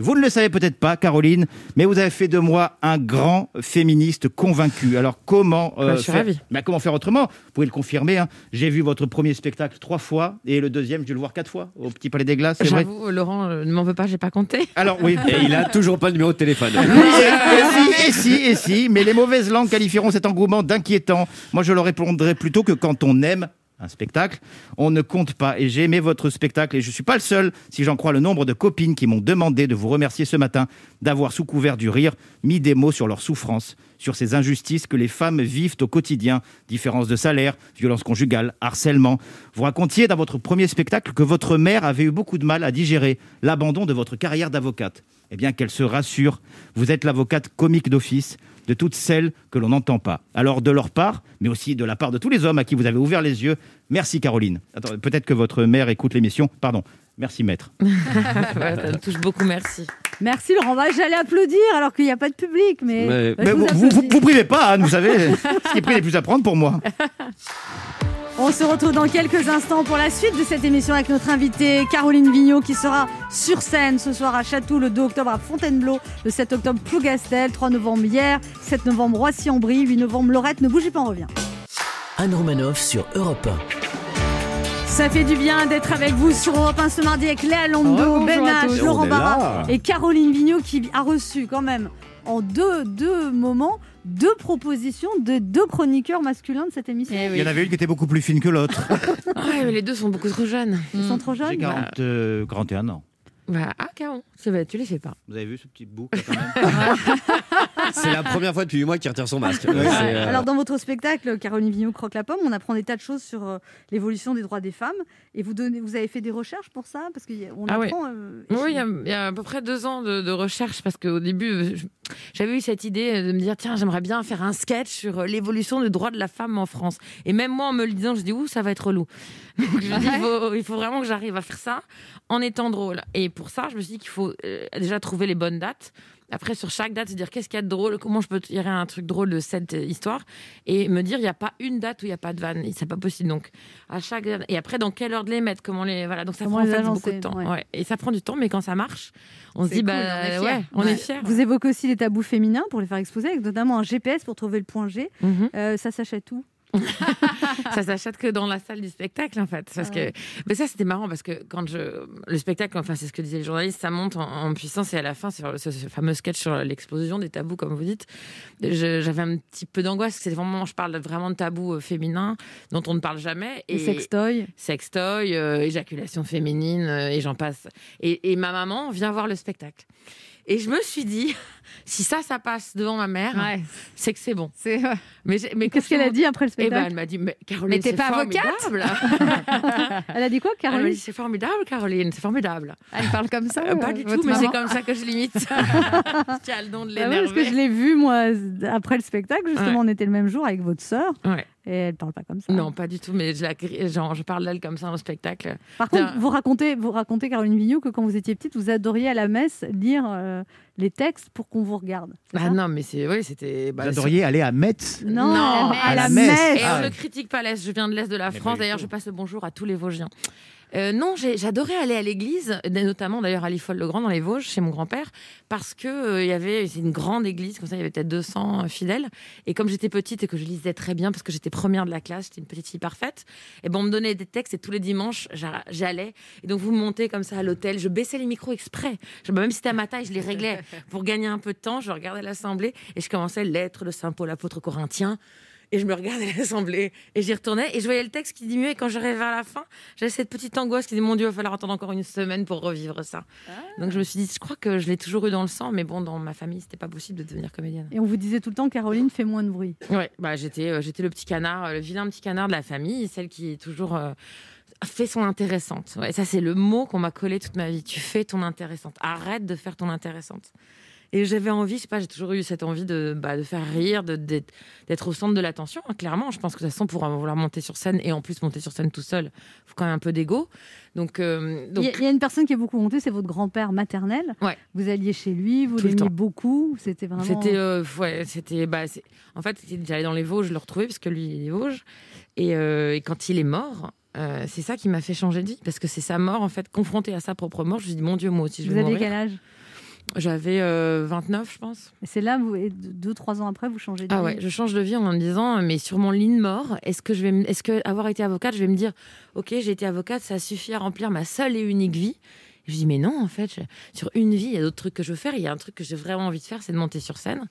Vous ne le savez peut-être pas, Caroline, mais vous avez fait de moi un grand féministe convaincu. Alors comment Bah, je suis faire... Bah, comment faire autrement Vous pouvez le confirmer. hein. J'ai vu votre premier spectacle trois fois et le deuxième, je vais le voir quatre fois au Petit Palais des Glaces. C'est vrai. J'avoue, Laurent, euh, ne m'en veux pas, j'ai pas compté. Alors oui. Et il a toujours pas de numéro de téléphone. Oui, et, et si, et si, et si, mais les mauvaises langues qualifieront cet engouement d'inquiétant. Moi, je leur répondrai plutôt que quand on aime un spectacle, on ne compte pas. Et j'ai aimé votre spectacle et je suis pas le seul, si j'en crois le nombre de copines qui m'ont demandé de vous remercier ce matin d'avoir, sous couvert du rire, mis des mots sur leurs souffrances, sur ces injustices que les femmes vivent au quotidien, différence de salaire, violence conjugale, harcèlement. Vous racontiez dans votre premier spectacle que votre mère avait eu beaucoup de mal à digérer l'abandon de votre carrière d'avocate. Eh bien, qu'elle se rassure, vous êtes l'avocate comique d'office de toutes celles que l'on n'entend pas. Alors, de leur part, mais aussi de la part de tous les hommes à qui vous avez ouvert les yeux, merci Caroline. Attends, peut-être que votre mère écoute l'émission. Pardon. Merci maître. Ouais, ça me touche beaucoup, merci. Merci Laurent j'allais applaudir alors qu'il n'y a pas de public, mais. Bah, Mais vous vous, vous, vous, privez pas, Anne, vous savez. Ce qui est pris n'est plus à prendre pour moi. On se retrouve dans quelques instants pour la suite de cette émission avec notre invitée Caroline Vigneault qui sera sur scène ce soir à Château le 2 octobre à Fontainebleau, le 7 octobre Plougastel, 3 novembre hier, 7 novembre Roissy-en-Brie, 8 novembre Lorette. Ne bougez pas, on revient. Anne Romanoff sur Europe Ça fait du bien d'être avec vous sur Europe 1 ce mardi avec Léa Lando, Oh, Ben H. Laurent Barra. Et Caroline Vigneault qui a reçu quand même en deux, deux moments deux propositions de deux chroniqueurs masculins de cette émission. Il y en avait une qui était beaucoup plus fine que l'autre. Ouais, mais les deux sont beaucoup trop jeunes. Ils sont trop J'ai jeunes 40, euh, 41 ans. Bah, ah, Caron, c'est vrai, tu les fais pas. Vous avez vu ce petit bouc là, quand même C'est la première fois depuis 8 mois qu'il retire son masque. Ouais, euh, Alors dans votre spectacle Caroline Vigneault croque la pomme, on apprend des tas de choses sur euh, l'évolution des droits des femmes et vous donnez, vous avez fait des recherches pour ça? Parce qu'on Ah ouais. apprend. euh, Oui, il y, a- il y a à peu près deux ans de, de recherche parce qu'au début, euh, j'avais eu cette idée de me dire tiens, j'aimerais bien faire un sketch sur l'évolution des droits de la femme en France. Et même moi, en me le disant, je dis ouh, ça va être relou. Donc je dis, il faut, il faut vraiment que j'arrive à faire ça en étant drôle. Et pour ça, je me suis dit qu'il faut euh, déjà trouver les bonnes dates. Après, sur chaque date, se dire qu'est-ce qu'il y a de drôle, comment je peux tirer un truc drôle de cette histoire, et me dire il n'y a pas une date où il n'y a pas de vanne, c'est pas possible. Donc, à chaque et après, dans quelle heure de les mettre, comment les voilà. Donc ça Comment prend en fait beaucoup de temps. ouais. Ouais. Et ça prend du temps, mais quand ça marche, on se dit cool, bah on est fiers. ouais, on est fiers. Vous évoquez aussi les tabous féminins pour les faire exposer, avec notamment un GPS pour trouver le point G. Mhm. Euh, ça s'achète où? Ça s'achète que dans la salle du spectacle en fait parce Ah que mais ça c'était marrant parce que quand je le spectacle enfin c'est ce que disaient les journalistes ça monte en, en puissance et à la fin c'est ce, ce fameux sketch sur l'explosion des tabous comme vous dites j'avais un petit peu d'angoisse c'est vraiment je parle vraiment de tabous euh, féminins dont on ne parle jamais Les sextoys. sextoy euh, éjaculation féminine euh, et j'en passe. Et, et ma maman vient voir le spectacle et je me suis dit si ça ça passe devant ma mère Ouais. c'est que c'est bon C'est mais, Qu'est-ce qu'elle a dit après le eh ben, spectacle elle m'a dit, mais Caroline, Mais t'es c'est pas avocate formidable. Elle a dit quoi, Elle m'a Caroline dit, c'est formidable, Caroline, c'est formidable. Elle parle comme ça Euh, pas euh, du tout, mais c'est comme ça que je l'imite. tu as le don de Ah oui, parce que l'énerver. je l'ai vu moi après le spectacle. Justement, Ouais. on était le même jour avec votre sœur. Et elle parle pas comme ça. Non, pas du tout, mais je, la, genre, je parle d'elle comme ça au spectacle. Par contre, vous racontez, vous racontez Caroline Vigneault que quand vous étiez petite, vous adoriez à la messe lire euh, les textes pour qu'on vous regarde. Ah non, mais c'est. Oui, c'était. bah, Vous adoriez aller à Metz? Non, Non, à à la messe. messe. Et Ah on ne critique pas l'Est, je viens de l'Est de la Mais France. du D'ailleurs, je passe le bonjour à tous les Vosgiens. Euh, non, j'adorais aller à l'église, notamment d'ailleurs à Lifol-le-Grand dans les Vosges, chez mon grand-père, parce que euh, y avait une grande église, comme ça il y avait peut-être 200 fidèles. Et comme j'étais petite et que je lisais très bien, parce que j'étais première de la classe, j'étais une petite fille parfaite, et ben on me donnait des textes et tous les dimanches j'a- j'allais. Et donc vous montez comme ça à l'hôtel, je baissais les micros exprès. Je, même si c'était à ma taille, je les réglais pour gagner un peu de temps. Je regardais l'assemblée et je commençais lettre de Saint Paul apôtre corinthien. Et je me regardais l'assemblée et j'y retournais et je voyais le texte qui diminuait. Et quand j'arrivais à la fin, j'avais cette petite angoisse qui disait Mon Dieu, il va falloir attendre encore une semaine pour revivre ça. Donc je me suis dit Je crois que je l'ai toujours eu dans le sang, mais bon, dans ma famille, c'était pas possible de devenir comédienne. Et on vous disait tout le temps, Caroline, fais moins de bruit. Ouais, bah, j'étais, euh, j'étais le petit canard, euh, le vilain petit canard de la famille, celle qui est toujours. euh, fait son intéressante. Ouais, ça, c'est le mot qu'on m'a collé toute ma vie. Tu fais ton intéressante. Arrête de faire ton intéressante. Et j'avais envie, je sais pas, j'ai toujours eu cette envie de, bah, de faire rire, de, d'être, au centre de l'attention. hein, clairement, je pense que de toute façon, pour vouloir monter sur scène et en plus monter sur scène tout seul, faut quand même un peu d'ego. Donc, euh, Il donc y, a- il y a une personne qui est beaucoup montée, c'est votre grand-père maternel. Ouais. Vous alliez chez lui, vous l'aimiez beaucoup. C'était vraiment. C'était, euh, ouais, c'était, bah, en fait, j'allais dans les Vosges, je le retrouvais parce que lui, il est des Vosges. Et, euh, et quand il est mort, euh, c'est ça qui m'a fait changer de vie parce que c'est sa mort, en fait, confrontée à sa propre mort. Je me suis dit, mon Dieu, moi aussi, je Vous vais aviez mourir. quel âge J'avais euh, 29, je pense. Et c'est là, vous, et deux, trois ans après, vous changez de Ah vie. ouais, je change de vie en me disant, mais sur mon lit de mort, est-ce que je vais, est-ce que avoir été avocate, je vais me dire, ok, j'ai été avocate, ça suffit à remplir ma seule et unique vie? Et je dis, mais non, en fait, je- sur une vie, il y a d'autres trucs que je veux faire. Il y a un truc que j'ai vraiment envie de faire, c'est de monter sur scène.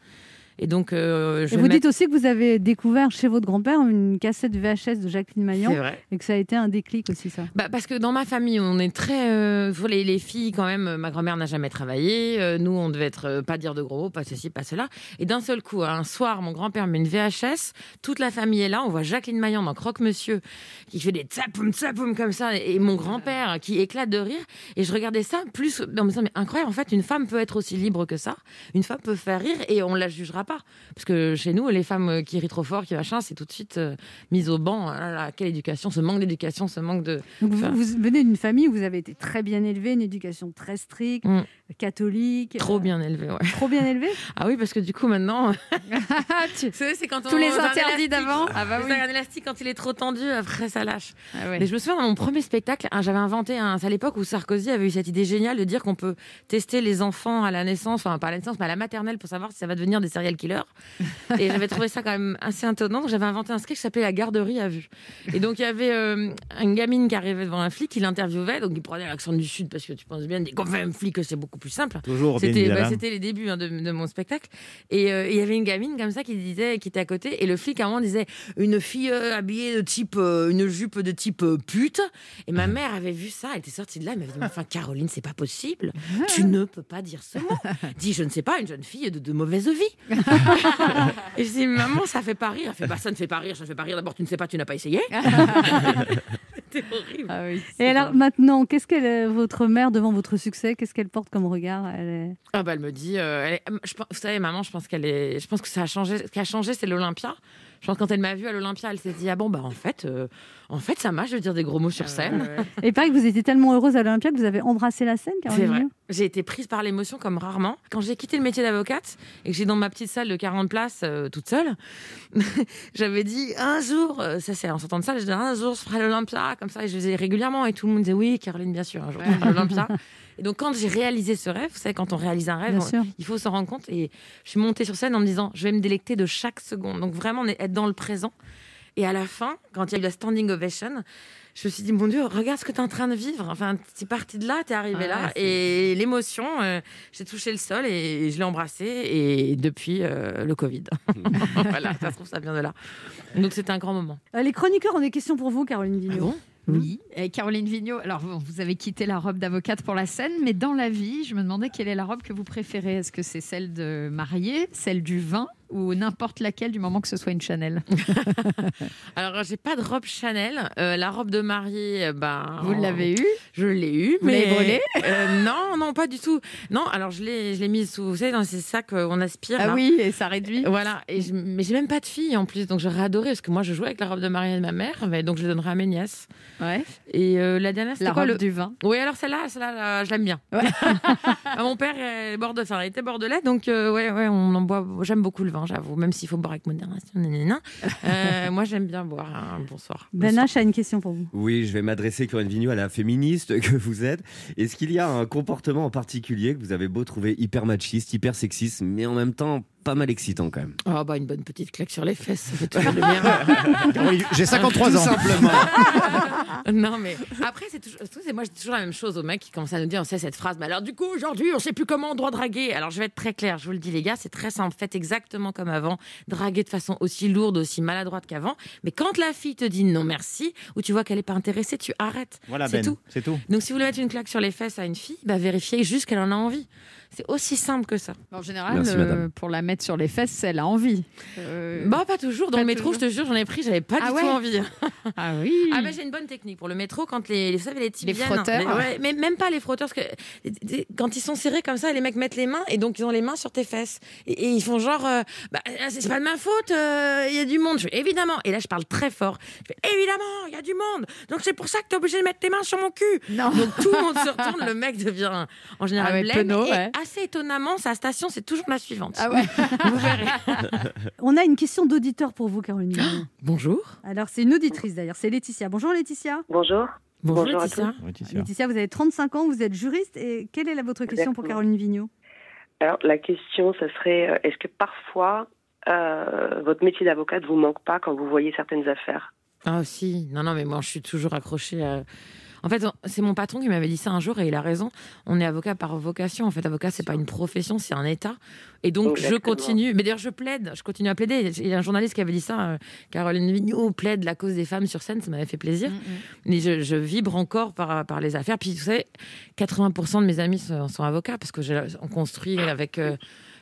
Et donc, euh, je Et vous mettre- dites aussi que vous avez découvert chez votre grand-père une cassette VHS de Jacqueline Maillan C'est vrai. et que ça a été un déclic aussi, ça. Bah, parce que dans ma famille, on est très. euh, les, les filles, quand même, ma grand-mère n'a jamais travaillé. euh, nous, on devait être. euh, pas dire de gros mots, pas ceci, pas cela. Et d'un seul coup, un soir, mon grand-père met une VHS. Toute la famille est là. On voit Jacqueline Maillan dans Croque-Monsieur qui fait des tsapoum, tsapoum comme ça. Et mon grand-père qui éclate de rire. Et je regardais ça plus. En me disant, mais incroyable, en fait, une femme peut être aussi libre que ça. Une femme peut faire rire et on la jugera pas. Parce que chez nous, les femmes qui rient trop fort, qui machin, c'est tout de suite euh, mise au banc. Ah là là, quelle éducation, ce manque d'éducation, ce manque de. Donc vous, Enfin, vous venez d'une famille où vous avez été très bien élevé, une éducation très stricte, Mm. Catholique. Trop euh, bien élevé, ouais. Trop bien élevé Ah oui, parce que du coup, maintenant. Tu- c'est quand Tous les interdits d'avant Ah bah oui. un élastique, quand il est trop tendu, après ça lâche. Ah ouais. Mais je me souviens, dans mon premier spectacle, hein, j'avais inventé un. C'est à l'époque où Sarkozy avait eu cette idée géniale de dire qu'on peut tester les enfants à la naissance, enfin pas à la naissance, mais à la maternelle pour savoir si ça va devenir des serial killer. Et j'avais trouvé ça quand même assez étonnant. Donc j'avais inventé un sketch qui s'appelait La garderie à vue. Et donc il y avait euh, une gamine qui arrivait devant un flic, il l'interviewait, donc il prenait l'accent du sud parce que tu penses bien, quand fait un flic, c'est beaucoup plus simple. Toujours, C'était bah, c'était les débuts hein, de, de mon spectacle. Et euh, il y avait une gamine comme ça qui disait, qui était à côté, et le flic à un moment disait une fille euh, habillée de type, euh, une jupe de type euh, pute. Et ma mère avait vu ça, elle était sortie de là, elle m'avait dit, Mais enfin Caroline, c'est pas possible, tu ne peux pas dire ce mot. Dis, je ne sais pas, une jeune fille de, de mauvaise vie. et je dis, maman, ça fait pas rire. Elle fait, bah ça ne fait pas rire, ça ne fait pas rire. D'abord, tu ne sais pas, tu n'as pas essayé. C'était horrible. Ah oui, Et alors maintenant, qu'est-ce qu'elle, est- votre mère, devant votre succès, qu'est-ce qu'elle porte comme regard? Elle est- Ah bah elle me dit, euh, elle est- je vous savez maman, je pense qu'elle est, je pense que ça a changé. Ce qui a changé, c'est l'Olympia. Je pense que quand elle m'a vue à l'Olympia, elle s'est dit ah bon bah en fait, euh, en fait ça marche de dire des gros mots sur scène. Et il paraît que vous étiez tellement heureuse à l'Olympia que vous avez embrassé la scène, C'est Caroline vrai. J'ai été prise par l'émotion comme rarement. Quand j'ai quitté le métier d'avocate et que j'ai dans ma petite salle de 40 places euh, toute seule, j'avais dit un jour, euh, ça c'est en sortant de salle, je disais un jour je ferai l'Olympia comme ça et je le faisais régulièrement et tout le monde disait oui Caroline bien sûr un jour feras l'Olympia. Et donc quand j'ai réalisé ce rêve, vous savez quand on réalise un rêve, on- il faut s'en rendre compte et je suis montée sur scène en me disant je vais me délecter de chaque seconde. Donc vraiment être dans le présent. Et à la fin, quand il y a eu la standing ovation, je me suis dit, mon Dieu, regarde ce que tu es en train de vivre. Enfin, tu es parti de là, tu es arrivé là. Et l'émotion, euh, j'ai touché le sol et je l'ai embrassé. Et depuis, euh, le Covid. voilà, ça se trouve, ça vient de là. Donc c'était un grand moment. Euh, Les chroniqueurs ont des questions pour vous, Caroline Vigneault. bon? Oui, Caroline Vigneault, alors bon, vous avez quitté la robe d'avocate pour la scène, mais dans la vie, je me demandais quelle est la robe que vous préférez. Est-ce que c'est celle de mariée, celle du vin ou n'importe laquelle du moment que ce soit une Chanel Alors, j'ai pas de robe Chanel. Euh, la robe de mariée, euh, ben. Vous l'avez eue Je l'ai eue. Vous mais l'avez brûlée Euh, Non, non, pas du tout. Non, alors je l'ai, je l'ai mise sous, vous savez, dans ces sacs qu'on aspire. Ah là. oui, et ça réduit. Voilà, et je- mais j'ai même pas de fille en plus, donc j'aurais adoré parce que moi je jouais avec la robe de mariée de ma mère, mais donc je le donnerai à mes nièces. Ouais. Et euh, la dernière, c'était La quoi robe le du vin. Oui, alors celle-là, celle-là, là, je l'aime bien. Ah, mon père est borde... enfin, il était bordelais, donc euh, ouais, ouais, on en boit. J'aime beaucoup le vin, j'avoue, même s'il faut boire avec modération. nanana. Euh, moi, j'aime bien boire un bonsoir. Ben H a une question pour vous. Oui, je vais m'adresser, Corinne Vigneault, à la féministe que vous êtes. Est-ce qu'il y a un comportement en particulier que vous avez beau trouver hyper machiste, hyper sexiste, mais en même temps pas mal excitant quand même Oh, bah, une bonne petite claque sur les fesses, ça fait toujours le bien. J'ai 53 Tout ans. simplement. non, mais après, c'est toujours, moi, dis toujours la même chose aux mecs qui commencent à nous dire, on sait cette phrase, mais alors du coup, aujourd'hui, on sait plus comment on doit draguer. Alors, je vais être très claire, je vous le dis, les gars, c'est très simple. Faites exactement comme avant. Draguer de façon aussi lourde, aussi maladroite qu'avant. Mais quand la fille te dit non merci, ou tu vois qu'elle est pas intéressée, tu arrêtes. Voilà, c'est Ben, tout. c'est tout. Donc, si vous voulez mettre une claque sur les fesses à une fille, bah, vérifiez juste qu'elle en a envie. C'est aussi simple que ça. En général, Merci, euh, pour la mettre sur les fesses, elle a envie. Euh, Bah, pas toujours. Dans pas le métro, toujours. je te jure, j'en ai pris, j'avais pas Ah du ouais tout envie. Ah oui. Ah ben j'ai une bonne technique pour le métro quand les, les- vous savez les types Les viennent, frotteurs. ouais, mais même pas les frotteurs parce que des- quand ils sont serrés comme ça les mecs mettent les mains et donc ils ont les mains sur tes fesses et, et ils font genre euh, bah, c'est pas de ma faute euh, il y a du monde je fais évidemment et là je parle très fort je fais évidemment il y a du monde donc c'est pour ça que t'es obligé de mettre tes mains sur mon cul Non. donc tout le monde se retourne le mec devient en général Ah ouais, blême penaud, et ouais. Assez étonnamment sa station c'est toujours la suivante Ah ouais. vous verrez On a une question d'auditeur pour vous, Caroline Vigneault. bonjour Alors, c'est une auditrice d'ailleurs, c'est Laetitia. Bonjour Laetitia. Bonjour. bonjour, Bonjour à Laetitia. Laetitia. Laetitia, vous avez 35 ans, vous êtes juriste. Et quelle est la, votre question pour. Caroline Vigneault? Alors, la question, ce serait euh, est-ce que parfois euh, votre métier d'avocate vous manque pas quand vous voyez certaines affaires? Ah si, non, non, mais moi je suis toujours accrochée à... En fait, c'est mon patron qui m'avait dit ça un jour et il a raison. On est avocat par vocation. En fait, avocat, c'est pas une profession, c'est un état. Et donc, je continue. Mais d'ailleurs, je plaide. Je continue à plaider. Il y a un journaliste qui avait dit ça. euh, Caroline Vigneault plaide la cause des femmes sur scène. Ça m'avait fait plaisir. Mais je, je vibre encore par, par les affaires. Puis, vous savez, 80% de mes amis sont, sont avocats parce que j'ai- on construit avec euh,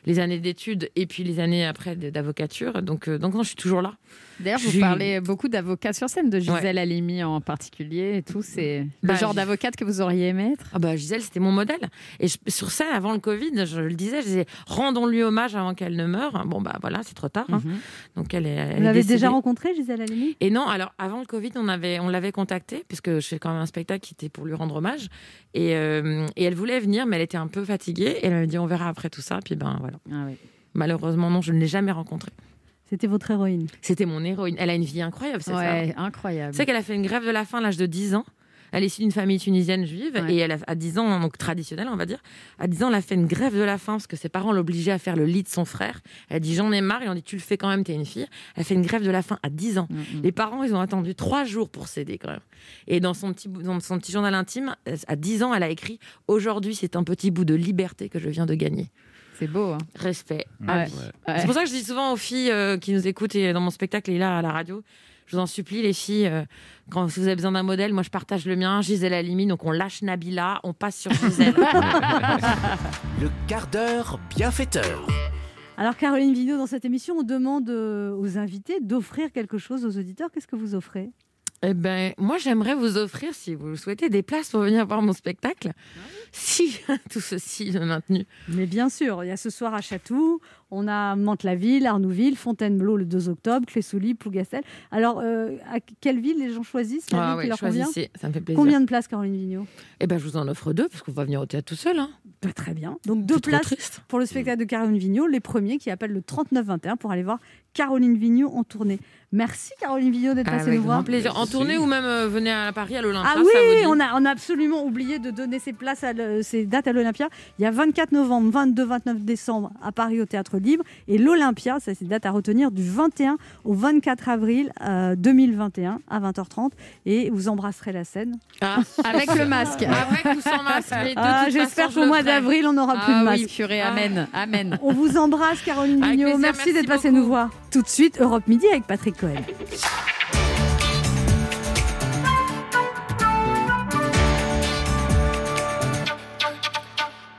les années d'études et puis les années après d'avocature. Donc, euh, donc non, je suis toujours là. D'ailleurs, vous parlez beaucoup d'avocats sur scène, de Gisèle Halimi en particulier et tout. C'est le Bah, genre d'avocate que vous auriez aimé être? Ah bah Gisèle, c'était mon modèle. Et je- sur scène, avant le Covid, je le disais, je disais, rendons-lui hommage avant qu'elle ne meure. Bon bah voilà, c'est trop tard. hein. Mhm. Donc elle est. elle Vous l'avez déjà rencontrée, Gisèle Halimi? Et non, alors avant le Covid, on avait, on l'avait contactée puisque je fais quand même un spectacle qui était pour lui rendre hommage. Et, euh, et elle voulait venir, mais elle était un peu fatiguée. Et elle m'a dit, on verra après tout ça. Puis ben voilà. Ah oui. Malheureusement, non, je ne l'ai jamais rencontrée. C'était votre héroïne. C'était mon héroïne. Elle a une vie incroyable, cette femme. Ouais, incroyable. Tu sais qu'elle a fait une grève de la faim à l'âge de 10 ans. Elle est issue d'une famille tunisienne juive Ouais. et elle a à 10 ans, donc traditionnelle, on va dire. À 10 ans, elle a fait une grève de la faim parce que ses parents l'obligeaient à faire le lit de son frère. Elle a dit j'en ai marre. Ils ont dit tu le fais quand même, t'es une fille. Elle a fait une grève de la faim à 10 ans. Les parents, ils ont attendu trois jours pour céder quand même. Et dans son petit, dans son petit journal intime, à 10 ans, elle a écrit aujourd'hui, c'est un petit bout de liberté que je viens de gagner. C'est beau. hein. Respect. Ouais. Ouais. C'est pour ça que je dis souvent aux filles euh, qui nous écoutent et dans mon spectacle et là à la radio, je vous en supplie les filles, euh, quand si vous avez besoin d'un modèle, moi je partage le mien, Gisèle Halimi, donc on lâche Nabila, on passe sur Gisèle. Le quart d'heure bienfaiteur. Alors, Caroline Vigneault, dans cette émission, on demande euh, aux invités d'offrir quelque chose aux auditeurs. Qu'est-ce que vous offrez? Eh ben, moi, j'aimerais vous offrir, si vous le souhaitez, des places pour venir voir mon spectacle. Si tout ceci est maintenu. Mais bien sûr, il y a ce soir à Chatou, on a Mantes-la-Ville, Arnouville, Fontainebleau le 2 octobre, Clé-Souly, Plougastel. Alors, euh, à quelle ville les gens choisissent la Ah ville qui leur convient ça me fait plaisir. Combien de places, Caroline Vigneault? Eh ben, je vous en offre deux, parce qu'on va venir au théâtre tout seul. Hein. Bah, Très bien. Donc, deux places pour le spectacle de Caroline Vigneault, les premiers qui appellent le 3921 pour aller voir Caroline Vigneault en tournée. Merci, Caroline Vigneault, d'être passée Avec nous voir. grand plaisir. En tournée ou même euh, venez à Paris, à l'Olympia. Ah ça vous oui, on a, on a absolument oublié de donner ces, places à le- ces dates à l'Olympia. Il y a 24 novembre, 22, 29 décembre à Paris au Théâtre Libre. Et l'Olympia, ça c'est une date à retenir, du 21 au 24 avril euh, 2021 à 20h30. Et vous embrasserez la scène. Ah, Avec le masque. Avec ou sans masque. mais de Ah, J'espère qu'au le mois d'avril, on n'aura plus de Ah masque. oui, purée, amen, amen. On vous embrasse, Caroline plaisir, merci merci d'être passée nous voir. Tout de suite, Europe Midi avec Patrick Cohen.